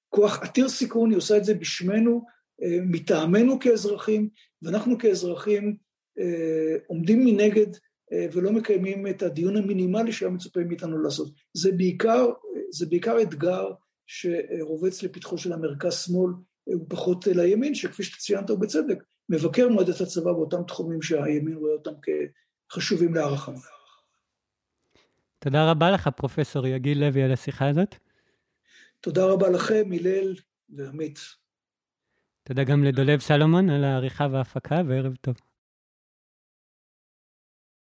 כוח עתיר סיכון, היא עושה את זה בשמנו, אה, מטעמנו כאזרחים, ואנחנו כאזרחים עומדים מנגד ולא מקיימים את הדיון המינימלי שהיה מצופה מאיתנו לעשות. זה בעיקר, זה בעיקר אתגר שרובץ לפתחו של המרכז-שמאל, הוא פחות לימין, שכפי שאתה ציינת ובצדק, מבקר מאוד את הצבא באותם תחומים שהימין רואה אותם כחשובים להערכה. תודה רבה לך, פרופסור יגיל לוי, על השיחה הזאת. תודה רבה לכם, הלל ועמית. תודה גם לדולב סלומון על העריכה וההפקה, וערב טוב.